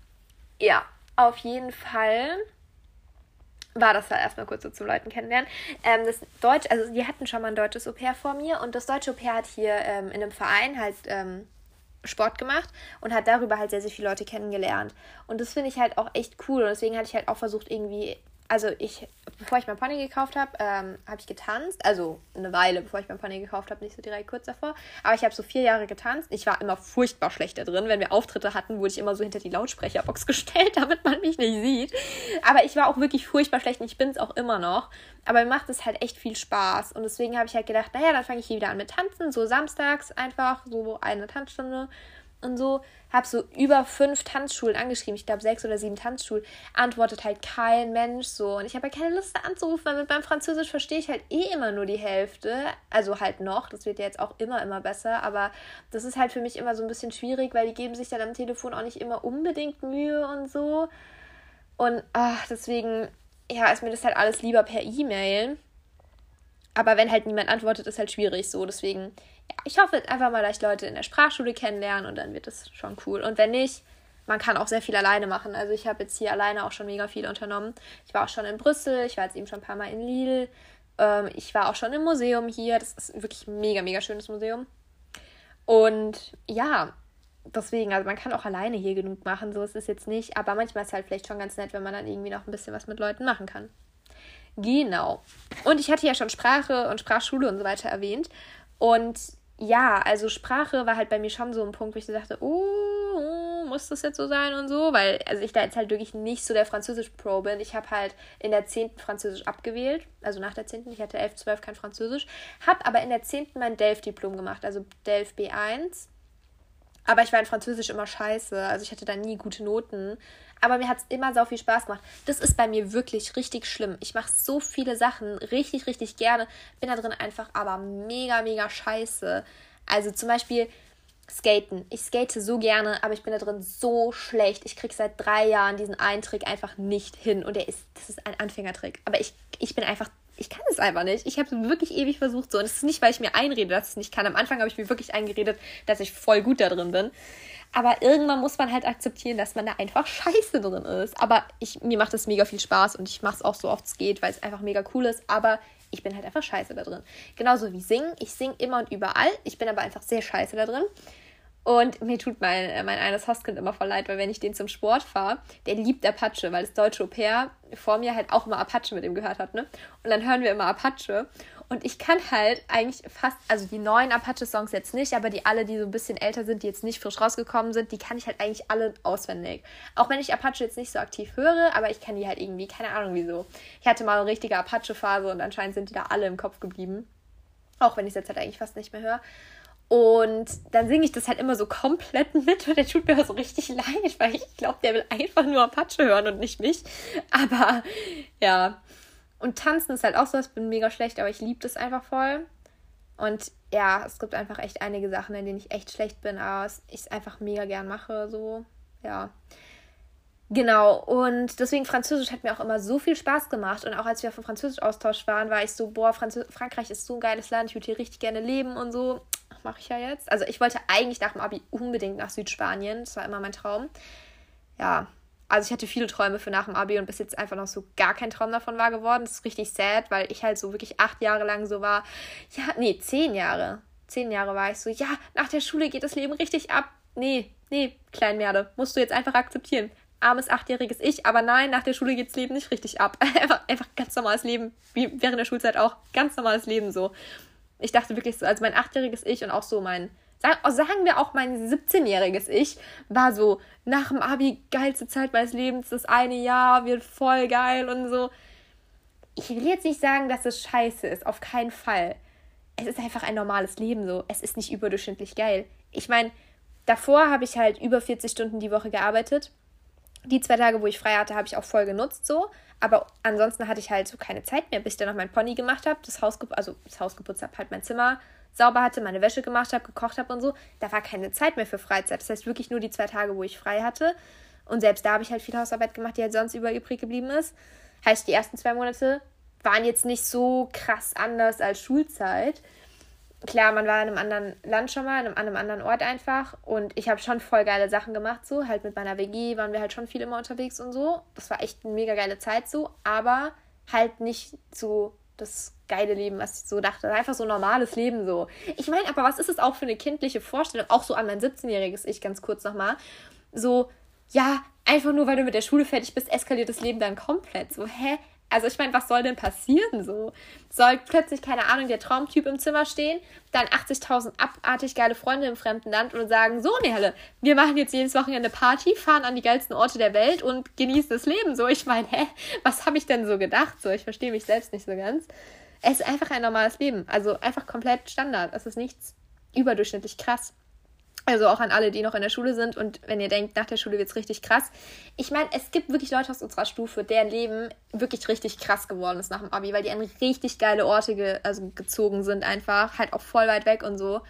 Ja, auf jeden Fall war das halt erstmal kurz so zum Leuten kennenlernen. Ähm, das Deutsch, also die hatten schon mal ein deutsches Au-pair vor mir und das deutsche Au-pair hat hier ähm, in einem Verein halt ähm, Sport gemacht und hat darüber halt sehr, sehr viele Leute kennengelernt. Und das finde ich halt auch echt cool. Und deswegen hatte ich halt auch versucht, irgendwie also ich, bevor ich mein Pony gekauft habe, ähm, habe ich getanzt. Also eine Weile, bevor ich mein Pony gekauft habe, nicht so direkt kurz davor. Aber ich habe so vier Jahre getanzt. Ich war immer furchtbar schlecht da drin. Wenn wir Auftritte hatten, wurde ich immer so hinter die Lautsprecherbox gestellt, damit man mich nicht sieht. Aber ich war auch wirklich furchtbar schlecht und ich bin es auch immer noch. Aber mir macht es halt echt viel Spaß. Und deswegen habe ich halt gedacht, naja, dann fange ich hier wieder an mit Tanzen. So samstags einfach, so eine Tanzstunde und so, habe so über fünf Tanzschulen angeschrieben, ich glaube sechs oder sieben Tanzschulen, antwortet halt kein Mensch so. Und ich habe halt keine Lust anzurufen, weil mit meinem Französisch verstehe ich halt eh immer nur die Hälfte. Also halt noch, das wird ja jetzt auch immer, immer besser, aber das ist halt für mich immer so ein bisschen schwierig, weil die geben sich dann am Telefon auch nicht immer unbedingt Mühe und so. Und ach, deswegen, ja, ist mir das halt alles lieber per E-Mail. Aber wenn halt niemand antwortet, ist halt schwierig so. Deswegen, ich hoffe einfach mal, dass ich Leute in der Sprachschule kennenlernen und dann wird das schon cool. Und wenn nicht, man kann auch sehr viel alleine machen. Also ich habe jetzt hier alleine auch schon mega viel unternommen. Ich war auch schon in Brüssel, ich war jetzt eben schon ein paar Mal in Lille. Ähm, ich war auch schon im Museum hier. Das ist wirklich ein mega, mega schönes Museum. Und ja, deswegen, also man kann auch alleine hier genug machen, so ist es jetzt nicht. Aber manchmal ist es halt vielleicht schon ganz nett, wenn man dann irgendwie noch ein bisschen was mit Leuten machen kann. Genau. Und ich hatte ja schon Sprache und Sprachschule und so weiter erwähnt. Und ja, also Sprache war halt bei mir schon so ein Punkt, wo ich so dachte, oh, muss das jetzt so sein und so, weil also ich da jetzt halt wirklich nicht so der Französisch-Pro bin. Ich habe halt in der 10. Französisch abgewählt, also nach der 10. Ich hatte 11, 12 kein Französisch, habe aber in der 10. mein Delft-Diplom gemacht, also Delft B1. Aber ich war in Französisch immer scheiße, also ich hatte da nie gute Noten. Aber mir hat es immer so viel Spaß gemacht. Das ist bei mir wirklich richtig schlimm. Ich mache so viele Sachen richtig, richtig gerne. Bin da drin einfach aber mega, mega scheiße. Also zum Beispiel Skaten. Ich skate so gerne, aber ich bin da drin so schlecht. Ich kriege seit drei Jahren diesen einen Trick einfach nicht hin. Und der ist, das ist ein Anfängertrick. Aber ich, ich bin einfach ich kann es einfach nicht. Ich habe es wirklich ewig versucht so. Und es ist nicht, weil ich mir einrede, dass ich es nicht kann. Am Anfang habe ich mir wirklich eingeredet, dass ich voll gut da drin bin. Aber irgendwann muss man halt akzeptieren, dass man da einfach scheiße drin ist. Aber ich, mir macht es mega viel Spaß und ich mache es auch so oft es geht, weil es einfach mega cool ist. Aber ich bin halt einfach scheiße da drin. Genauso wie singen. Ich singe immer und überall. Ich bin aber einfach sehr scheiße da drin. Und mir tut mein, äh, mein eines Hostkind immer voll leid, weil wenn ich den zum Sport fahre, der liebt Apache, weil das deutsche Au-pair vor mir halt auch immer Apache mit ihm gehört hat, ne? Und dann hören wir immer Apache. Und ich kann halt eigentlich fast, also die neuen Apache-Songs jetzt nicht, aber die alle, die so ein bisschen älter sind, die jetzt nicht frisch rausgekommen sind, die kann ich halt eigentlich alle auswendig. Auch wenn ich Apache jetzt nicht so aktiv höre, aber ich kann die halt irgendwie, keine Ahnung wieso. Ich hatte mal eine richtige Apache-Phase und anscheinend sind die da alle im Kopf geblieben. Auch wenn ich es jetzt halt eigentlich fast nicht mehr höre. Und dann singe ich das halt immer so komplett mit und der tut mir so richtig leid, weil ich glaube, der will einfach nur Apache hören und nicht mich. Aber ja. Und tanzen ist halt auch so, ich bin mega schlecht, aber ich liebe das einfach voll. Und ja, es gibt einfach echt einige Sachen, in denen ich echt schlecht bin, aber ich es einfach mega gern mache. So, ja. Genau, und deswegen Französisch hat mir auch immer so viel Spaß gemacht. Und auch als wir auf dem Französisch-Austausch waren, war ich so, boah, Franz Frankreich ist so ein geiles Land, ich würde hier richtig gerne leben und so. Mache ich ja jetzt. Also ich wollte eigentlich nach dem Abi unbedingt nach Südspanien. Das war immer mein Traum. Ja, also ich hatte viele Träume für nach dem Abi und bis jetzt einfach noch so gar kein Traum davon war geworden. Das ist richtig sad, weil ich halt so wirklich acht Jahre lang so war. Ja, nee, zehn Jahre. Zehn Jahre war ich so, ja, nach der Schule geht das Leben richtig ab. Nee, nee, Kleinmerde, musst du jetzt einfach akzeptieren armes achtjähriges Ich, aber nein, nach der Schule geht das Leben nicht richtig ab. einfach, einfach ganz normales Leben, wie während der Schulzeit auch, ganz normales Leben so. Ich dachte wirklich so, also mein achtjähriges Ich und auch so mein, sagen wir auch mein 17-jähriges Ich, war so, nach dem Abi, geilste Zeit meines Lebens, das eine Jahr wird voll geil und so. Ich will jetzt nicht sagen, dass es scheiße ist, auf keinen Fall. Es ist einfach ein normales Leben so. Es ist nicht überdurchschnittlich geil. Ich meine, davor habe ich halt über 40 Stunden die Woche gearbeitet die zwei Tage, wo ich frei hatte, habe ich auch voll genutzt so. Aber ansonsten hatte ich halt so keine Zeit mehr, bis ich dann noch mein Pony gemacht habe, das Haus, also das Haus geputzt habe, halt mein Zimmer sauber hatte, meine Wäsche gemacht habe, gekocht habe und so. Da war keine Zeit mehr für Freizeit. Das heißt wirklich nur die zwei Tage, wo ich frei hatte. Und selbst da habe ich halt viel Hausarbeit gemacht, die halt sonst über übrig geblieben ist. Heißt, die ersten zwei Monate waren jetzt nicht so krass anders als Schulzeit klar, man war in einem anderen Land schon mal, in einem, an einem anderen Ort einfach. Und ich habe schon voll geile Sachen gemacht, so. Halt mit meiner WG waren wir halt schon viel immer unterwegs und so. Das war echt eine mega geile Zeit so. Aber halt nicht so das geile Leben, was ich so dachte. Einfach so normales Leben so. Ich meine, aber was ist es auch für eine kindliche Vorstellung? Auch so an mein 17-jähriges Ich ganz kurz nochmal. So, ja, einfach nur weil du mit der Schule fertig bist, eskaliert das Leben dann komplett. So, hä? Also ich meine, was soll denn passieren so? Soll plötzlich, keine Ahnung, der Traumtyp im Zimmer stehen, dann 80.000 abartig geile Freunde im fremden Land und sagen, so Nerle, wir machen jetzt jedes Wochenende Party, fahren an die geilsten Orte der Welt und genießen das Leben. So, ich meine, hä, was habe ich denn so gedacht? So, ich verstehe mich selbst nicht so ganz. Es ist einfach ein normales Leben. Also einfach komplett Standard. Es ist nichts überdurchschnittlich krass. Also auch an alle, die noch in der Schule sind und wenn ihr denkt, nach der Schule wird es richtig krass. Ich meine, es gibt wirklich Leute aus unserer Stufe, deren Leben wirklich richtig krass geworden ist nach dem Abi, weil die an richtig geile Orte ge also gezogen sind einfach, halt auch voll weit weg und so.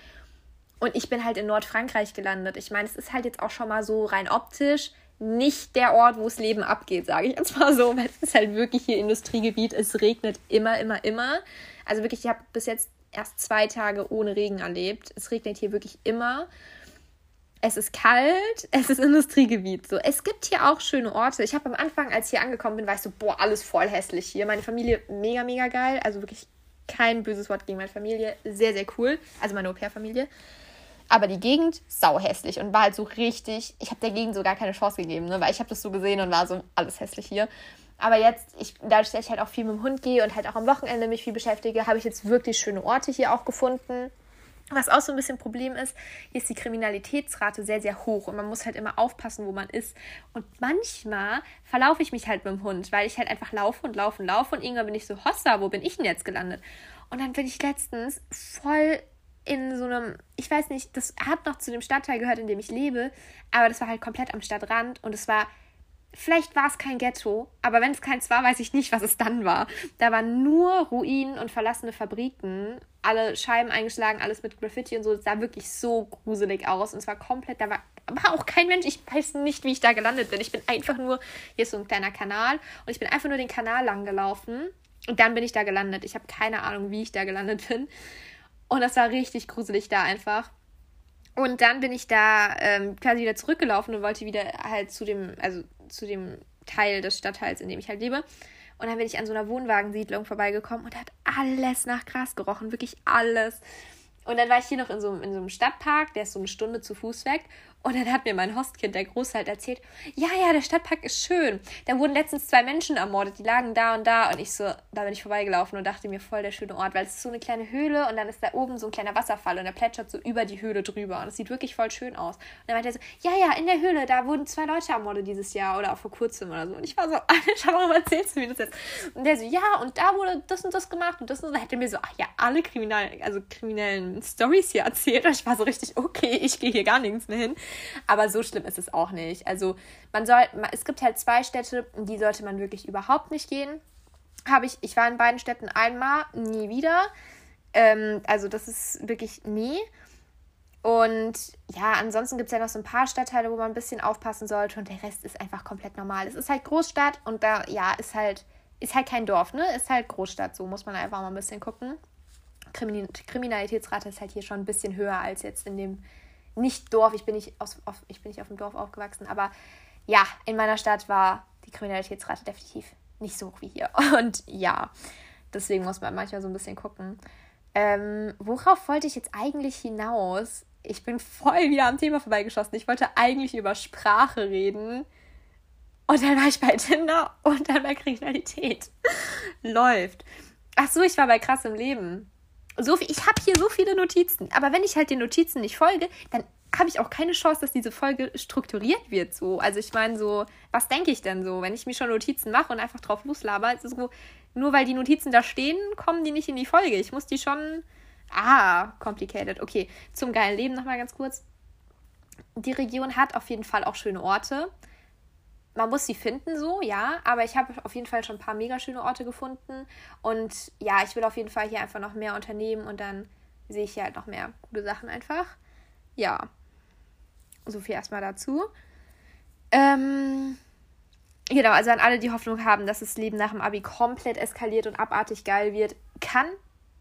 Und ich bin halt in Nordfrankreich gelandet. Ich meine, es ist halt jetzt auch schon mal so rein optisch nicht der Ort, wo das Leben abgeht, sage ich jetzt mal so, weil es ist halt wirklich hier Industriegebiet. Es regnet immer, immer, immer. Also wirklich, ich habe bis jetzt erst zwei Tage ohne Regen erlebt. Es regnet hier wirklich immer es ist kalt, es ist Industriegebiet. So, es gibt hier auch schöne Orte. Ich habe am Anfang, als ich hier angekommen bin, war ich so, boah, alles voll hässlich hier. Meine Familie mega, mega geil. Also wirklich kein böses Wort gegen meine Familie. Sehr, sehr cool. Also meine Au-pair-Familie. Aber die Gegend sau hässlich und war halt so richtig. Ich habe der Gegend so gar keine Chance gegeben, ne? weil ich habe das so gesehen und war so alles hässlich hier. Aber jetzt, ich, dadurch, dass ich halt auch viel mit dem Hund gehe und halt auch am Wochenende mich viel beschäftige, habe ich jetzt wirklich schöne Orte hier auch gefunden. Was auch so ein bisschen ein Problem ist, hier ist die Kriminalitätsrate sehr, sehr hoch und man muss halt immer aufpassen, wo man ist. Und manchmal verlaufe ich mich halt mit dem Hund, weil ich halt einfach laufe und laufe und laufe und irgendwann bin ich so, Hossa, wo bin ich denn jetzt gelandet? Und dann bin ich letztens voll in so einem, ich weiß nicht, das hat noch zu dem Stadtteil gehört, in dem ich lebe, aber das war halt komplett am Stadtrand und es war Vielleicht war es kein Ghetto, aber wenn es keins war, weiß ich nicht, was es dann war. Da waren nur Ruinen und verlassene Fabriken, alle Scheiben eingeschlagen, alles mit Graffiti und so. Es sah wirklich so gruselig aus und es war komplett, da war, war auch kein Mensch. Ich weiß nicht, wie ich da gelandet bin. Ich bin einfach nur, hier ist so ein kleiner Kanal und ich bin einfach nur den Kanal lang gelaufen und dann bin ich da gelandet. Ich habe keine Ahnung, wie ich da gelandet bin. Und das war richtig gruselig da einfach. Und dann bin ich da ähm, quasi wieder zurückgelaufen und wollte wieder halt zu dem, also zu dem Teil des Stadtteils, in dem ich halt lebe. Und dann bin ich an so einer Wohnwagensiedlung vorbeigekommen und hat alles nach Gras gerochen, wirklich alles. Und dann war ich hier noch in so, in so einem Stadtpark, der ist so eine Stunde zu Fuß weg. Und dann hat mir mein Hostkind, der Große, halt erzählt, ja, ja, der Stadtpark ist schön. Da wurden letztens zwei Menschen ermordet, die lagen da und da. Und ich so, da bin ich vorbeigelaufen und dachte mir, voll der schöne Ort, weil es ist so eine kleine Höhle und dann ist da oben so ein kleiner Wasserfall und der plätschert so über die Höhle drüber. Und es sieht wirklich voll schön aus. Und dann meinte er so, ja, ja, in der Höhle, da wurden zwei Leute ermordet dieses Jahr oder auch vor kurzem oder so. Und ich war so, Alter, warum erzählst du mir das jetzt? Und der so, ja, und da wurde das und das gemacht und das und das. Hätte mir so, ach ja, alle kriminellen, also kriminellen Stories hier erzählt. Und ich war so richtig, okay, ich gehe hier gar nirgends mehr hin. Aber so schlimm ist es auch nicht. Also man soll, es gibt halt zwei Städte, in die sollte man wirklich überhaupt nicht gehen. Habe ich, ich war in beiden Städten einmal, nie wieder. Ähm, also das ist wirklich nie. Und ja, ansonsten gibt es ja noch so ein paar Stadtteile, wo man ein bisschen aufpassen sollte und der Rest ist einfach komplett normal. Es ist halt Großstadt und da, ja, ist halt, ist halt kein Dorf, ne? Ist halt Großstadt, so muss man einfach mal ein bisschen gucken. Kriminalitätsrate ist halt hier schon ein bisschen höher als jetzt in dem nicht Dorf, ich bin nicht, aus, auf, ich bin nicht auf dem Dorf aufgewachsen, aber ja, in meiner Stadt war die Kriminalitätsrate definitiv nicht so hoch wie hier. Und ja, deswegen muss man manchmal so ein bisschen gucken. Ähm, worauf wollte ich jetzt eigentlich hinaus? Ich bin voll wieder am Thema vorbeigeschossen. Ich wollte eigentlich über Sprache reden. Und dann war ich bei Tinder und dann bei Kriminalität. Läuft. Ach so, ich war bei krassem Leben so viel, ich habe hier so viele Notizen, aber wenn ich halt den Notizen nicht folge, dann habe ich auch keine Chance, dass diese Folge strukturiert wird. So, also ich meine so, was denke ich denn so, wenn ich mir schon Notizen mache und einfach drauf loslaber? Ist so, nur weil die Notizen da stehen, kommen die nicht in die Folge. Ich muss die schon. Ah, complicated. Okay, zum geilen Leben nochmal ganz kurz. Die Region hat auf jeden Fall auch schöne Orte man muss sie finden so, ja, aber ich habe auf jeden Fall schon ein paar mega schöne Orte gefunden und ja, ich will auf jeden Fall hier einfach noch mehr unternehmen und dann sehe ich hier halt noch mehr gute Sachen einfach. Ja, so viel erstmal dazu. Ähm, genau, also an alle, die Hoffnung haben, dass das Leben nach dem Abi komplett eskaliert und abartig geil wird, kann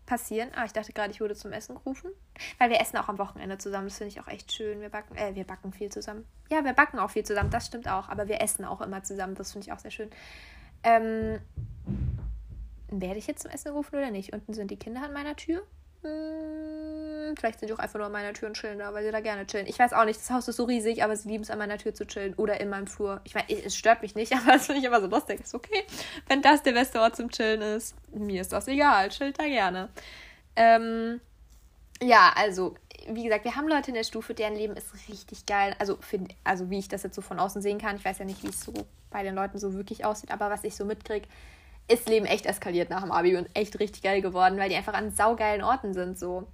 passieren. Ah, ich dachte gerade, ich wurde zum Essen gerufen. Weil wir essen auch am Wochenende zusammen. Das finde ich auch echt schön. Wir backen, äh, wir backen viel zusammen. Ja, wir backen auch viel zusammen. Das stimmt auch. Aber wir essen auch immer zusammen. Das finde ich auch sehr schön. Ähm, werde ich jetzt zum Essen gerufen oder nicht? Unten sind die Kinder an meiner Tür. Hm, vielleicht sind die auch einfach nur an meiner Tür und chillen da, weil sie da gerne chillen. Ich weiß auch nicht, das Haus ist so riesig, aber sie lieben es an meiner Tür zu chillen oder in meinem Flur. Ich meine, es stört mich nicht, aber das finde ich immer so lustig. Ist okay, wenn das der beste Ort zum Chillen ist. Mir ist das egal, chillt da gerne. Ähm, ja, also, wie gesagt, wir haben Leute in der Stufe, deren Leben ist richtig geil. Also, für, also wie ich das jetzt so von außen sehen kann. Ich weiß ja nicht, wie es so bei den Leuten so wirklich aussieht, aber was ich so mitkriege, ist Leben echt eskaliert nach dem Abi und echt richtig geil geworden, weil die einfach an saugeilen Orten sind, so.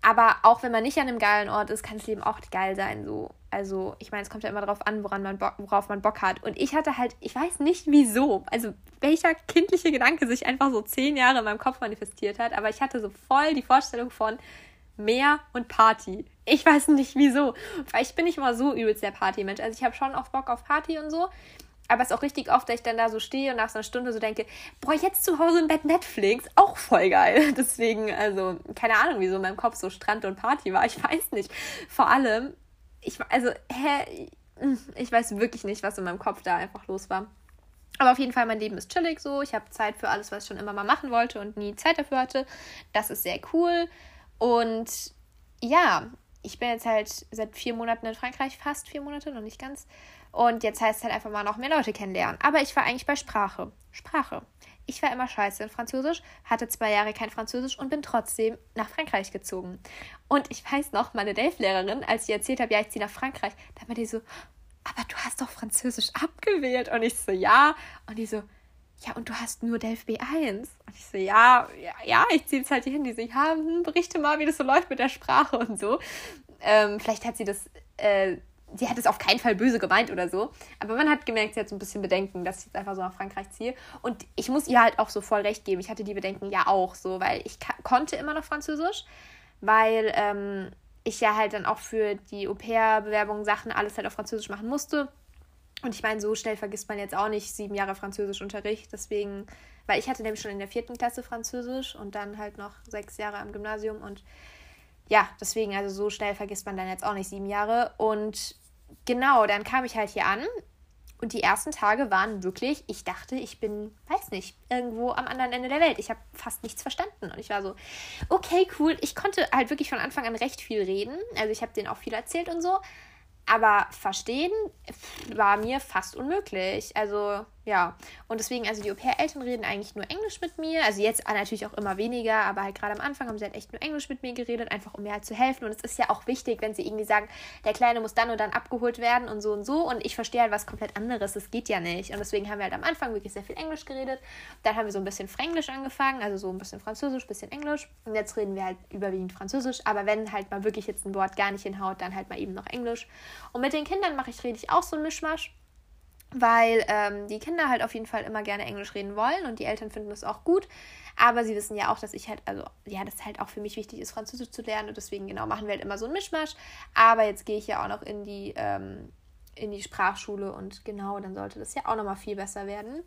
Aber auch wenn man nicht an einem geilen Ort ist, kann das Leben auch geil sein, so. Also, ich meine, es kommt ja immer darauf an, woran man worauf man Bock hat. Und ich hatte halt, ich weiß nicht wieso, also welcher kindliche Gedanke sich einfach so zehn Jahre in meinem Kopf manifestiert hat, aber ich hatte so voll die Vorstellung von Meer und Party. Ich weiß nicht wieso, weil ich bin nicht immer so übelst der Partymensch. Also ich habe schon auch Bock auf Party und so, aber es ist auch richtig oft, dass ich dann da so stehe und nach so einer Stunde so denke, boah, jetzt zu Hause im Bett Netflix, auch voll geil. Deswegen, also, keine Ahnung, wieso in meinem Kopf so Strand und Party war. Ich weiß nicht. Vor allem, ich, also, hä, ich weiß wirklich nicht, was in meinem Kopf da einfach los war. Aber auf jeden Fall, mein Leben ist chillig so. Ich habe Zeit für alles, was ich schon immer mal machen wollte und nie Zeit dafür hatte. Das ist sehr cool. Und ja, ich bin jetzt halt seit vier Monaten in Frankreich, fast vier Monate, noch nicht ganz. Und jetzt heißt es halt einfach mal noch mehr Leute kennenlernen. Aber ich war eigentlich bei Sprache. Sprache. Ich war immer scheiße in Französisch, hatte zwei Jahre kein Französisch und bin trotzdem nach Frankreich gezogen. Und ich weiß noch, meine Delf-Lehrerin, als ich erzählt habe, ja, ich ziehe nach Frankreich, da war die so, aber du hast doch Französisch abgewählt. Und ich so, ja. Und die so, ja, und du hast nur Delf B1. Und ich so, ja, ja, ja ich ziehe jetzt halt hier hin. Die so, ja, hm, berichte mal, wie das so läuft mit der Sprache und so. Ähm, vielleicht hat sie das äh, sie hat es auf keinen Fall böse gemeint oder so. Aber man hat gemerkt, sie hat so ein bisschen Bedenken, dass ich jetzt einfach so nach Frankreich ziehe. Und ich muss ihr halt auch so voll recht geben. Ich hatte die Bedenken ja auch so, weil ich konnte immer noch Französisch, weil ähm, ich ja halt dann auch für die Au-pair-Bewerbung Sachen alles halt auf Französisch machen musste. Und ich meine, so schnell vergisst man jetzt auch nicht sieben Jahre Französischunterricht. Deswegen, weil ich hatte nämlich schon in der vierten Klasse Französisch und dann halt noch sechs Jahre am Gymnasium und ja, deswegen, also so schnell vergisst man dann jetzt auch nicht sieben Jahre. Und genau, dann kam ich halt hier an und die ersten Tage waren wirklich, ich dachte, ich bin, weiß nicht, irgendwo am anderen Ende der Welt. Ich habe fast nichts verstanden. Und ich war so, okay, cool. Ich konnte halt wirklich von Anfang an recht viel reden. Also ich habe denen auch viel erzählt und so. Aber verstehen war mir fast unmöglich. Also ja, und deswegen, also die Au-pair-Eltern reden eigentlich nur Englisch mit mir. Also jetzt natürlich auch immer weniger, aber halt gerade am Anfang haben sie halt echt nur Englisch mit mir geredet, einfach um mir halt zu helfen. Und es ist ja auch wichtig, wenn sie irgendwie sagen, der Kleine muss dann und dann abgeholt werden und so und so. Und ich verstehe halt was komplett anderes. Das geht ja nicht. Und deswegen haben wir halt am Anfang wirklich sehr viel Englisch geredet. Dann haben wir so ein bisschen Fränglisch angefangen, also so ein bisschen Französisch, ein bisschen Englisch. Und jetzt reden wir halt überwiegend Französisch. Aber wenn halt mal wirklich jetzt ein Wort gar nicht hinhaut, dann halt mal eben noch Englisch. Und mit den Kindern mache ich, rede ich auch so ein Mischmasch weil ähm, die Kinder halt auf jeden Fall immer gerne Englisch reden wollen und die Eltern finden das auch gut. Aber sie wissen ja auch, dass ich halt, also ja, das halt auch für mich wichtig ist, Französisch zu lernen und deswegen genau machen wir halt immer so einen Mischmasch. Aber jetzt gehe ich ja auch noch in die, ähm, in die Sprachschule und genau, dann sollte das ja auch nochmal viel besser werden.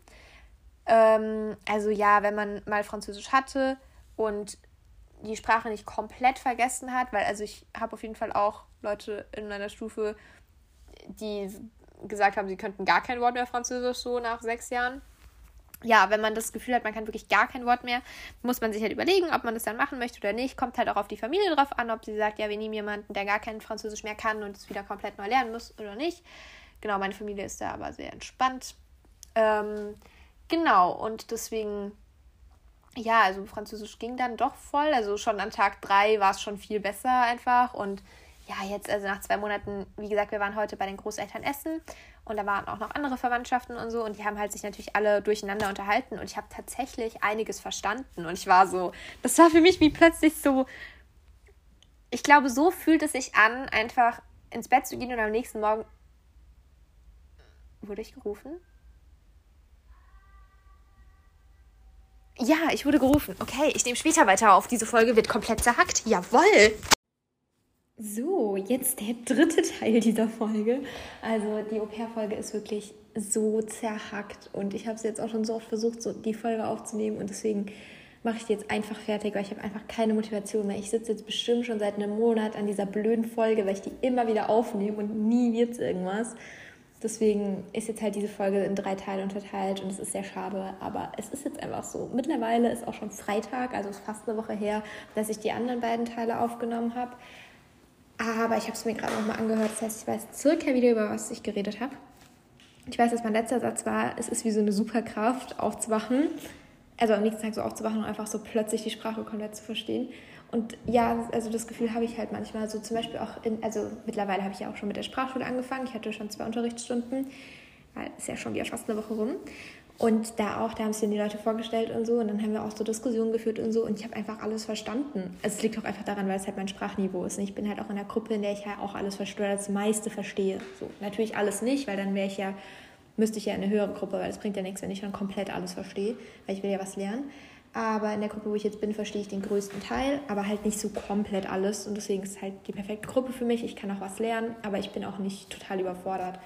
Ähm, also ja, wenn man mal Französisch hatte und die Sprache nicht komplett vergessen hat, weil also ich habe auf jeden Fall auch Leute in meiner Stufe, die gesagt haben, sie könnten gar kein Wort mehr Französisch so nach sechs Jahren. Ja, wenn man das Gefühl hat, man kann wirklich gar kein Wort mehr, muss man sich halt überlegen, ob man das dann machen möchte oder nicht. Kommt halt auch auf die Familie drauf an, ob sie sagt, ja, wir nehmen jemanden, der gar kein Französisch mehr kann und es wieder komplett neu lernen muss oder nicht. Genau, meine Familie ist da aber sehr entspannt. Ähm, genau, und deswegen, ja, also Französisch ging dann doch voll. Also schon an Tag drei war es schon viel besser einfach und ja, jetzt, also nach zwei Monaten, wie gesagt, wir waren heute bei den Großeltern essen und da waren auch noch andere Verwandtschaften und so und die haben halt sich natürlich alle durcheinander unterhalten und ich habe tatsächlich einiges verstanden und ich war so, das war für mich wie plötzlich so, ich glaube, so fühlt es sich an, einfach ins Bett zu gehen und am nächsten Morgen wurde ich gerufen? Ja, ich wurde gerufen. Okay, ich nehme später weiter auf. Diese Folge wird komplett zerhackt. Jawoll! So, jetzt der dritte Teil dieser Folge. Also die Au-pair-Folge ist wirklich so zerhackt und ich habe es jetzt auch schon so oft versucht, so die Folge aufzunehmen und deswegen mache ich die jetzt einfach fertig, weil ich habe einfach keine Motivation mehr. Ich sitze jetzt bestimmt schon seit einem Monat an dieser blöden Folge, weil ich die immer wieder aufnehme und nie wird irgendwas. Deswegen ist jetzt halt diese Folge in drei Teile unterteilt und es ist sehr schade, aber es ist jetzt einfach so. Mittlerweile ist auch schon Freitag, also ist fast eine Woche her, dass ich die anderen beiden Teile aufgenommen habe. Aber ich habe es mir gerade nochmal angehört. Das heißt, ich weiß circa wieder, über was ich geredet habe. Ich weiß, dass mein letzter Satz war, es ist wie so eine Superkraft, aufzuwachen. Also am nächsten Tag so aufzuwachen und einfach so plötzlich die Sprache komplett zu verstehen. Und ja, also das Gefühl habe ich halt manchmal so zum Beispiel auch in, also mittlerweile habe ich ja auch schon mit der Sprachschule angefangen. Ich hatte schon zwei Unterrichtsstunden, weil es ja schon wieder fast eine Woche rum. Und da auch, da haben sich dann die Leute vorgestellt und so. Und dann haben wir auch so Diskussionen geführt und so. Und ich habe einfach alles verstanden. Also es liegt auch einfach daran, weil es halt mein Sprachniveau ist. Und ich bin halt auch in einer Gruppe, in der ich ja auch alles verstehe, das meiste verstehe. So, natürlich alles nicht, weil dann wäre ich ja, müsste ich ja in eine höhere Gruppe, weil es bringt ja nichts, wenn ich dann komplett alles verstehe, weil ich will ja was lernen. Aber in der Gruppe, wo ich jetzt bin, verstehe ich den größten Teil, aber halt nicht so komplett alles. Und deswegen ist es halt die perfekte Gruppe für mich. Ich kann auch was lernen, aber ich bin auch nicht total überfordert.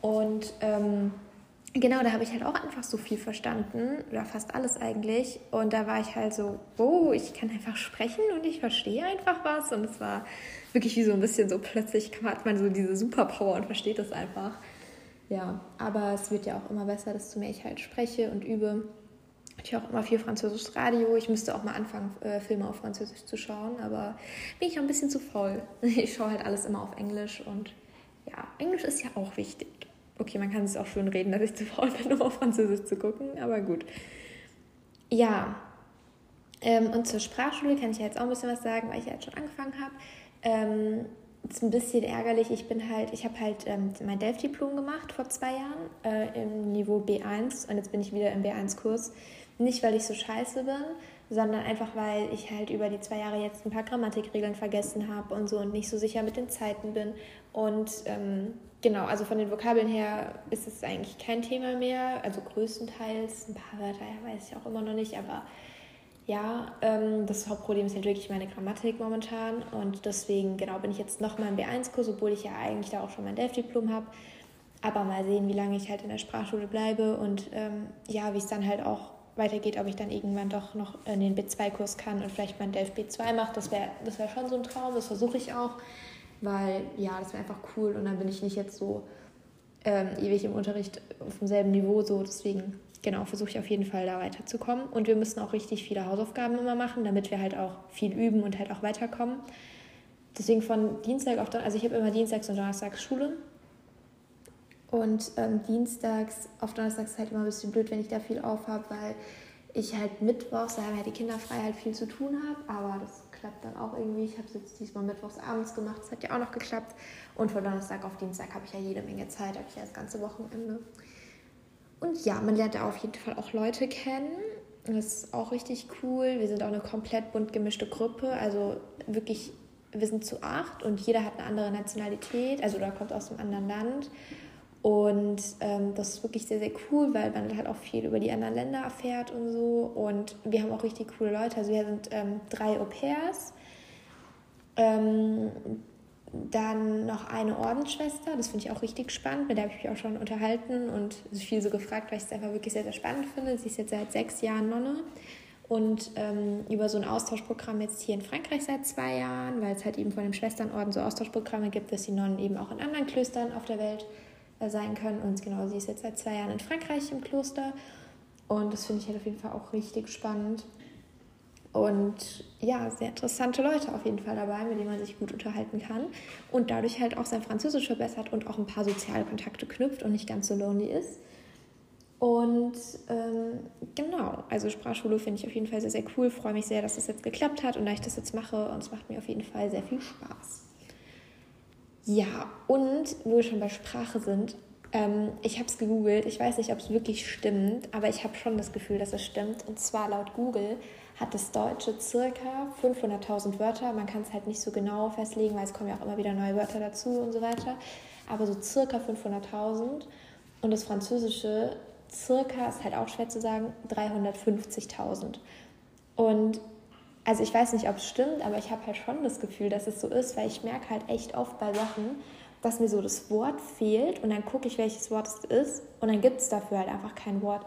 Und ähm, genau, da habe ich halt auch einfach so viel verstanden, oder fast alles eigentlich. Und da war ich halt so, oh, ich kann einfach sprechen und ich verstehe einfach was. Und es war wirklich wie so ein bisschen so, plötzlich hat man so diese Superpower und versteht das einfach. Ja, aber es wird ja auch immer besser, desto mehr ich halt spreche und übe. Ich höre auch immer viel französisches Radio. Ich müsste auch mal anfangen, äh, Filme auf Französisch zu schauen, aber bin ich auch ein bisschen zu faul. Ich schaue halt alles immer auf Englisch und ja, Englisch ist ja auch wichtig. Okay, man kann es auch schön reden, dass ich zu faul bin, um auf Französisch zu gucken, aber gut. Ja, ähm, und zur Sprachschule kann ich ja jetzt auch ein bisschen was sagen, weil ich ja jetzt schon angefangen habe. Ähm, ist ein bisschen ärgerlich. Ich bin halt, ich habe halt ähm, mein Delft-Diplom gemacht vor zwei Jahren äh, im Niveau B1 und jetzt bin ich wieder im B1-Kurs. Nicht, weil ich so scheiße bin, sondern einfach, weil ich halt über die zwei Jahre jetzt ein paar Grammatikregeln vergessen habe und so und nicht so sicher mit den Zeiten bin. Und ähm, genau, also von den Vokabeln her ist es eigentlich kein Thema mehr. Also größtenteils, ein paar Wörter weiß ich auch immer noch nicht, aber ja, ähm, das Hauptproblem ist halt wirklich meine Grammatik momentan. Und deswegen, genau, bin ich jetzt nochmal im B1-Kurs, obwohl ich ja eigentlich da auch schon mein Delft-Diplom habe. Aber mal sehen, wie lange ich halt in der Sprachschule bleibe und ähm, ja, wie es dann halt auch weitergeht, ob ich dann irgendwann doch noch in den B2-Kurs kann und vielleicht mein Delft B2 mache. Das wäre das wär schon so ein Traum, das versuche ich auch, weil ja, das wäre einfach cool und dann bin ich nicht jetzt so ähm, ewig im Unterricht auf demselben Niveau so. Deswegen, genau, versuche ich auf jeden Fall da weiterzukommen. Und wir müssen auch richtig viele Hausaufgaben immer machen, damit wir halt auch viel üben und halt auch weiterkommen. deswegen von Dienstag auf Donnerstag, also ich habe immer Dienstags und Donnerstags Schule. Und ähm, Dienstags auf Donnerstags ist halt immer ein bisschen blöd, wenn ich da viel auf habe, weil ich halt mittwochs, da haben halt die Kinder frei, halt viel zu tun habe. Aber das klappt dann auch irgendwie. Ich habe es jetzt diesmal mittwochs abends gemacht, das hat ja auch noch geklappt. Und von Donnerstag auf Dienstag habe ich ja jede Menge Zeit, habe ich ja das ganze Wochenende. Und ja, man lernt da auf jeden Fall auch Leute kennen. Das ist auch richtig cool. Wir sind auch eine komplett bunt gemischte Gruppe. Also wirklich, wir sind zu acht und jeder hat eine andere Nationalität. Also da kommt aus einem anderen Land. Und ähm, das ist wirklich sehr, sehr cool, weil man halt auch viel über die anderen Länder erfährt und so. Und wir haben auch richtig coole Leute. Also wir sind ähm, drei Au pairs. Ähm, dann noch eine Ordensschwester, das finde ich auch richtig spannend, mit der habe ich mich auch schon unterhalten und viel so gefragt, weil ich es einfach wirklich sehr, sehr spannend finde. Sie ist jetzt seit sechs Jahren Nonne und ähm, über so ein Austauschprogramm jetzt hier in Frankreich seit zwei Jahren, weil es halt eben von dem Schwesternorden so Austauschprogramme gibt, dass die Nonnen eben auch in anderen Klöstern auf der Welt sein können. Und genau, sie ist jetzt seit zwei Jahren in Frankreich im Kloster und das finde ich halt auf jeden Fall auch richtig spannend. Und ja, sehr interessante Leute auf jeden Fall dabei, mit denen man sich gut unterhalten kann und dadurch halt auch sein Französisch verbessert und auch ein paar soziale Kontakte knüpft und nicht ganz so lonely ist. Und ähm, genau, also Sprachschule finde ich auf jeden Fall sehr, sehr cool. Freue mich sehr, dass das jetzt geklappt hat und da ich das jetzt mache und es macht mir auf jeden Fall sehr viel Spaß. Ja, und wo wir schon bei Sprache sind, ähm, ich habe es gegoogelt, ich weiß nicht, ob es wirklich stimmt, aber ich habe schon das Gefühl, dass es stimmt. Und zwar laut Google hat das Deutsche circa 500.000 Wörter. Man kann es halt nicht so genau festlegen, weil es kommen ja auch immer wieder neue Wörter dazu und so weiter. Aber so circa 500.000. Und das Französische circa, ist halt auch schwer zu sagen, 350.000. Und also ich weiß nicht, ob es stimmt, aber ich habe halt schon das Gefühl, dass es so ist, weil ich merke halt echt oft bei Sachen, dass mir so das Wort fehlt und dann gucke ich, welches Wort es ist und dann gibt es dafür halt einfach kein Wort.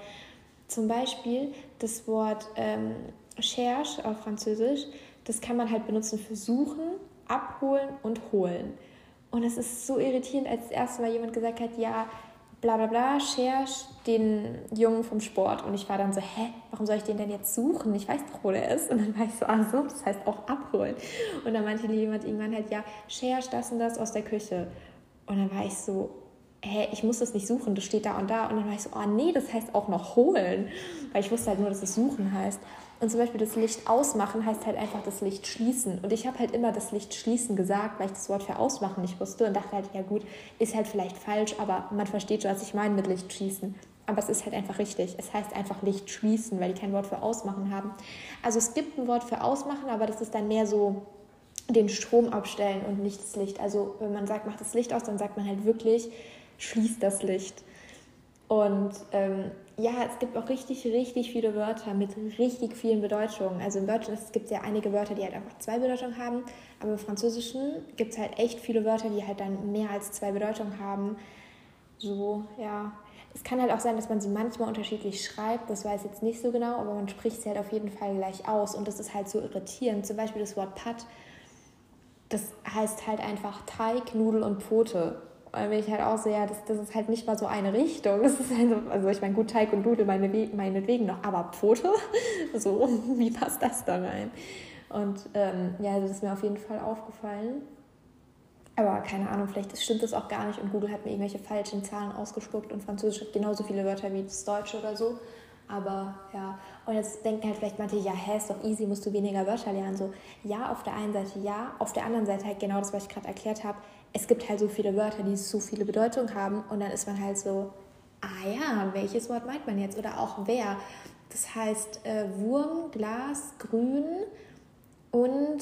Zum Beispiel das Wort ähm, cherche auf Französisch, das kann man halt benutzen für suchen, abholen und holen. Und es ist so irritierend, als das erste Mal jemand gesagt hat, ja, bla bla bla, cherche den Jungen vom Sport. Und ich war dann so, hä, warum soll ich den denn jetzt suchen? Ich weiß doch, wo der ist. Und dann war ich so, ach so, das heißt auch abholen. Und dann meinte jemand irgendwann halt, ja, cherche das und das aus der Küche. Und dann war ich so, hä, ich muss das nicht suchen, das steht da und da. Und dann war ich so, oh nee, das heißt auch noch holen. Weil ich wusste halt nur, dass es suchen heißt. Und zum Beispiel das Licht ausmachen heißt halt einfach das Licht schließen. Und ich habe halt immer das Licht schließen gesagt, weil ich das Wort für ausmachen nicht wusste und dachte halt, ja gut, ist halt vielleicht falsch, aber man versteht schon, was ich meine mit Licht schließen. Aber es ist halt einfach richtig. Es heißt einfach Licht schließen, weil die kein Wort für ausmachen haben. Also es gibt ein Wort für ausmachen, aber das ist dann mehr so den Strom abstellen und nicht das Licht. Also wenn man sagt, macht das Licht aus, dann sagt man halt wirklich, schließt das Licht. Und ähm, ja, es gibt auch richtig, richtig viele Wörter mit richtig vielen Bedeutungen. Also im Deutschen gibt ja einige Wörter, die halt einfach zwei Bedeutungen haben, aber im Französischen gibt es halt echt viele Wörter, die halt dann mehr als zwei Bedeutungen haben. So, ja. Es kann halt auch sein, dass man sie manchmal unterschiedlich schreibt, das weiß ich jetzt nicht so genau, aber man spricht sie halt auf jeden Fall gleich aus und das ist halt so irritierend. Zum Beispiel das Wort Pat, das heißt halt einfach Teig, Nudel und Pfote weil ich halt auch so, ja, das, das ist halt nicht mal so eine Richtung. Das ist halt so, also ich meine, gut, Teig und Dudel meine, meinetwegen noch, aber Pfote, so, wie passt das da rein? Und ähm, ja, das ist mir auf jeden Fall aufgefallen. Aber keine Ahnung, vielleicht stimmt das auch gar nicht und Google hat mir irgendwelche falschen Zahlen ausgespuckt und Französisch hat genauso viele Wörter wie das Deutsche oder so. Aber ja, und jetzt denken halt vielleicht manche, ja, hä, ist doch easy, musst du weniger Wörter lernen. So, ja, auf der einen Seite ja, auf der anderen Seite halt genau das, was ich gerade erklärt habe es gibt halt so viele Wörter, die so viele Bedeutungen haben und dann ist man halt so, ah ja, welches Wort meint man jetzt? Oder auch wer. Das heißt äh, Wurm, Glas, Grün und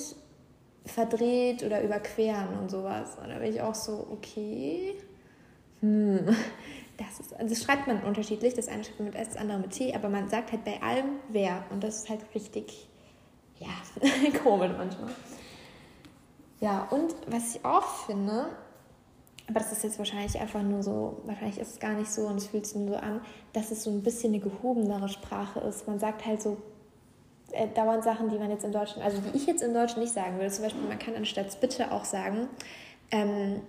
verdreht oder überqueren und sowas. Und da bin ich auch so, okay, hm, das, ist, das schreibt man unterschiedlich. Das eine schreibt man mit S, das andere mit T, aber man sagt halt bei allem wer. Und das ist halt richtig, ja, komisch manchmal. Ja, und was ich auch finde, aber das ist jetzt wahrscheinlich einfach nur so, wahrscheinlich ist es gar nicht so und es fühlt sich nur so an, dass es so ein bisschen eine gehobenere Sprache ist. Man sagt halt so äh, dauernd Sachen, die man jetzt in Deutschland, also die ich jetzt in Deutschland nicht sagen würde. Zum Beispiel, man kann anstatt bitte auch sagen, ähm,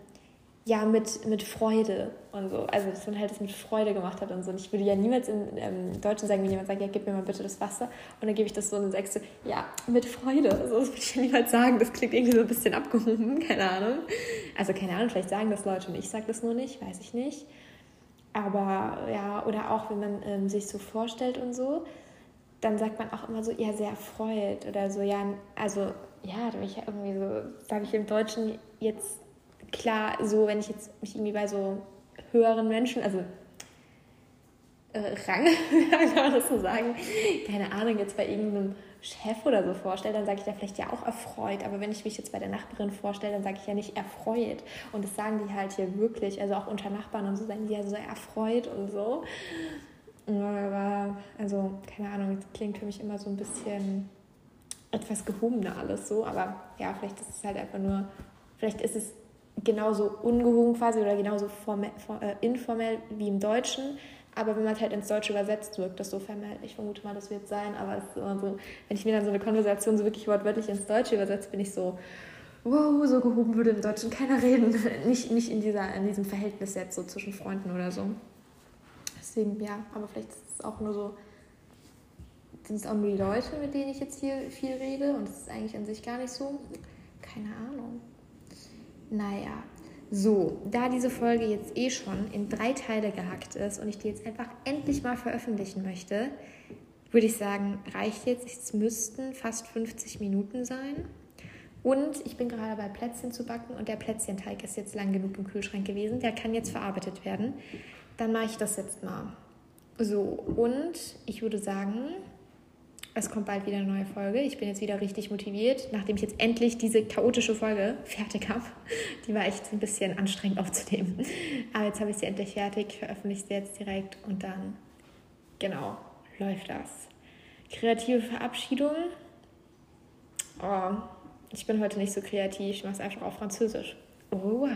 ja, mit, mit Freude und so. Also, dass man halt das mit Freude gemacht hat und so. Und ich würde ja niemals im ähm, Deutschen sagen, wenn jemand sagt, ja, gib mir mal bitte das Wasser. Und dann gebe ich das so und dann sagst du, ja, mit Freude. Also, das würde ich ja niemals sagen. Das klingt irgendwie so ein bisschen abgehoben, keine Ahnung. Also, keine Ahnung, vielleicht sagen das Leute und ich sage das nur nicht, weiß ich nicht. Aber ja, oder auch wenn man ähm, sich so vorstellt und so, dann sagt man auch immer so, ja, sehr erfreut oder so, ja, also, ja, da bin ich ja irgendwie so, sage ich im Deutschen jetzt klar, so wenn ich jetzt mich irgendwie bei so höheren Menschen, also äh, Rang, kann man das so sagen, keine Ahnung, jetzt bei irgendeinem Chef oder so vorstelle, dann sage ich da vielleicht ja auch erfreut. Aber wenn ich mich jetzt bei der Nachbarin vorstelle, dann sage ich ja nicht erfreut. Und das sagen die halt hier wirklich, also auch unter Nachbarn und so sagen die ja so erfreut und so. Aber, also, keine Ahnung, das klingt für mich immer so ein bisschen etwas gehobener alles so. Aber ja, vielleicht ist es halt einfach nur, vielleicht ist es genauso ungehoben quasi oder genauso formell, äh, informell wie im Deutschen. Aber wenn man es halt ins Deutsche übersetzt, wirkt das so formell. Ich vermute mal, das wird sein, aber es ist immer so, wenn ich mir dann so eine Konversation so wirklich wortwörtlich ins Deutsche übersetze, bin ich so, wow, so gehoben würde im Deutschen keiner reden. nicht, nicht in, dieser, in diesem Verhältnis jetzt so zwischen Freunden oder so. Deswegen, ja, aber vielleicht ist es auch nur so, sind es auch nur die Leute, mit denen ich jetzt hier viel rede und es ist eigentlich an sich gar nicht so. Keine Ahnung. Naja, so, da diese Folge jetzt eh schon in drei Teile gehackt ist und ich die jetzt einfach endlich mal veröffentlichen möchte, würde ich sagen, reicht jetzt. Es müssten fast 50 Minuten sein. Und ich bin gerade bei Plätzchen zu backen und der Plätzchenteig ist jetzt lang genug im Kühlschrank gewesen. Der kann jetzt verarbeitet werden. Dann mache ich das jetzt mal. So, und ich würde sagen, es kommt bald wieder eine neue Folge. Ich bin jetzt wieder richtig motiviert, nachdem ich jetzt endlich diese chaotische Folge fertig habe. Die war echt ein bisschen anstrengend aufzunehmen. Aber jetzt habe ich sie endlich fertig, veröffentliche sie jetzt direkt und dann, genau, läuft das. Kreative Verabschiedung. Oh, ich bin heute nicht so kreativ, ich mache es einfach auf Französisch. Oh,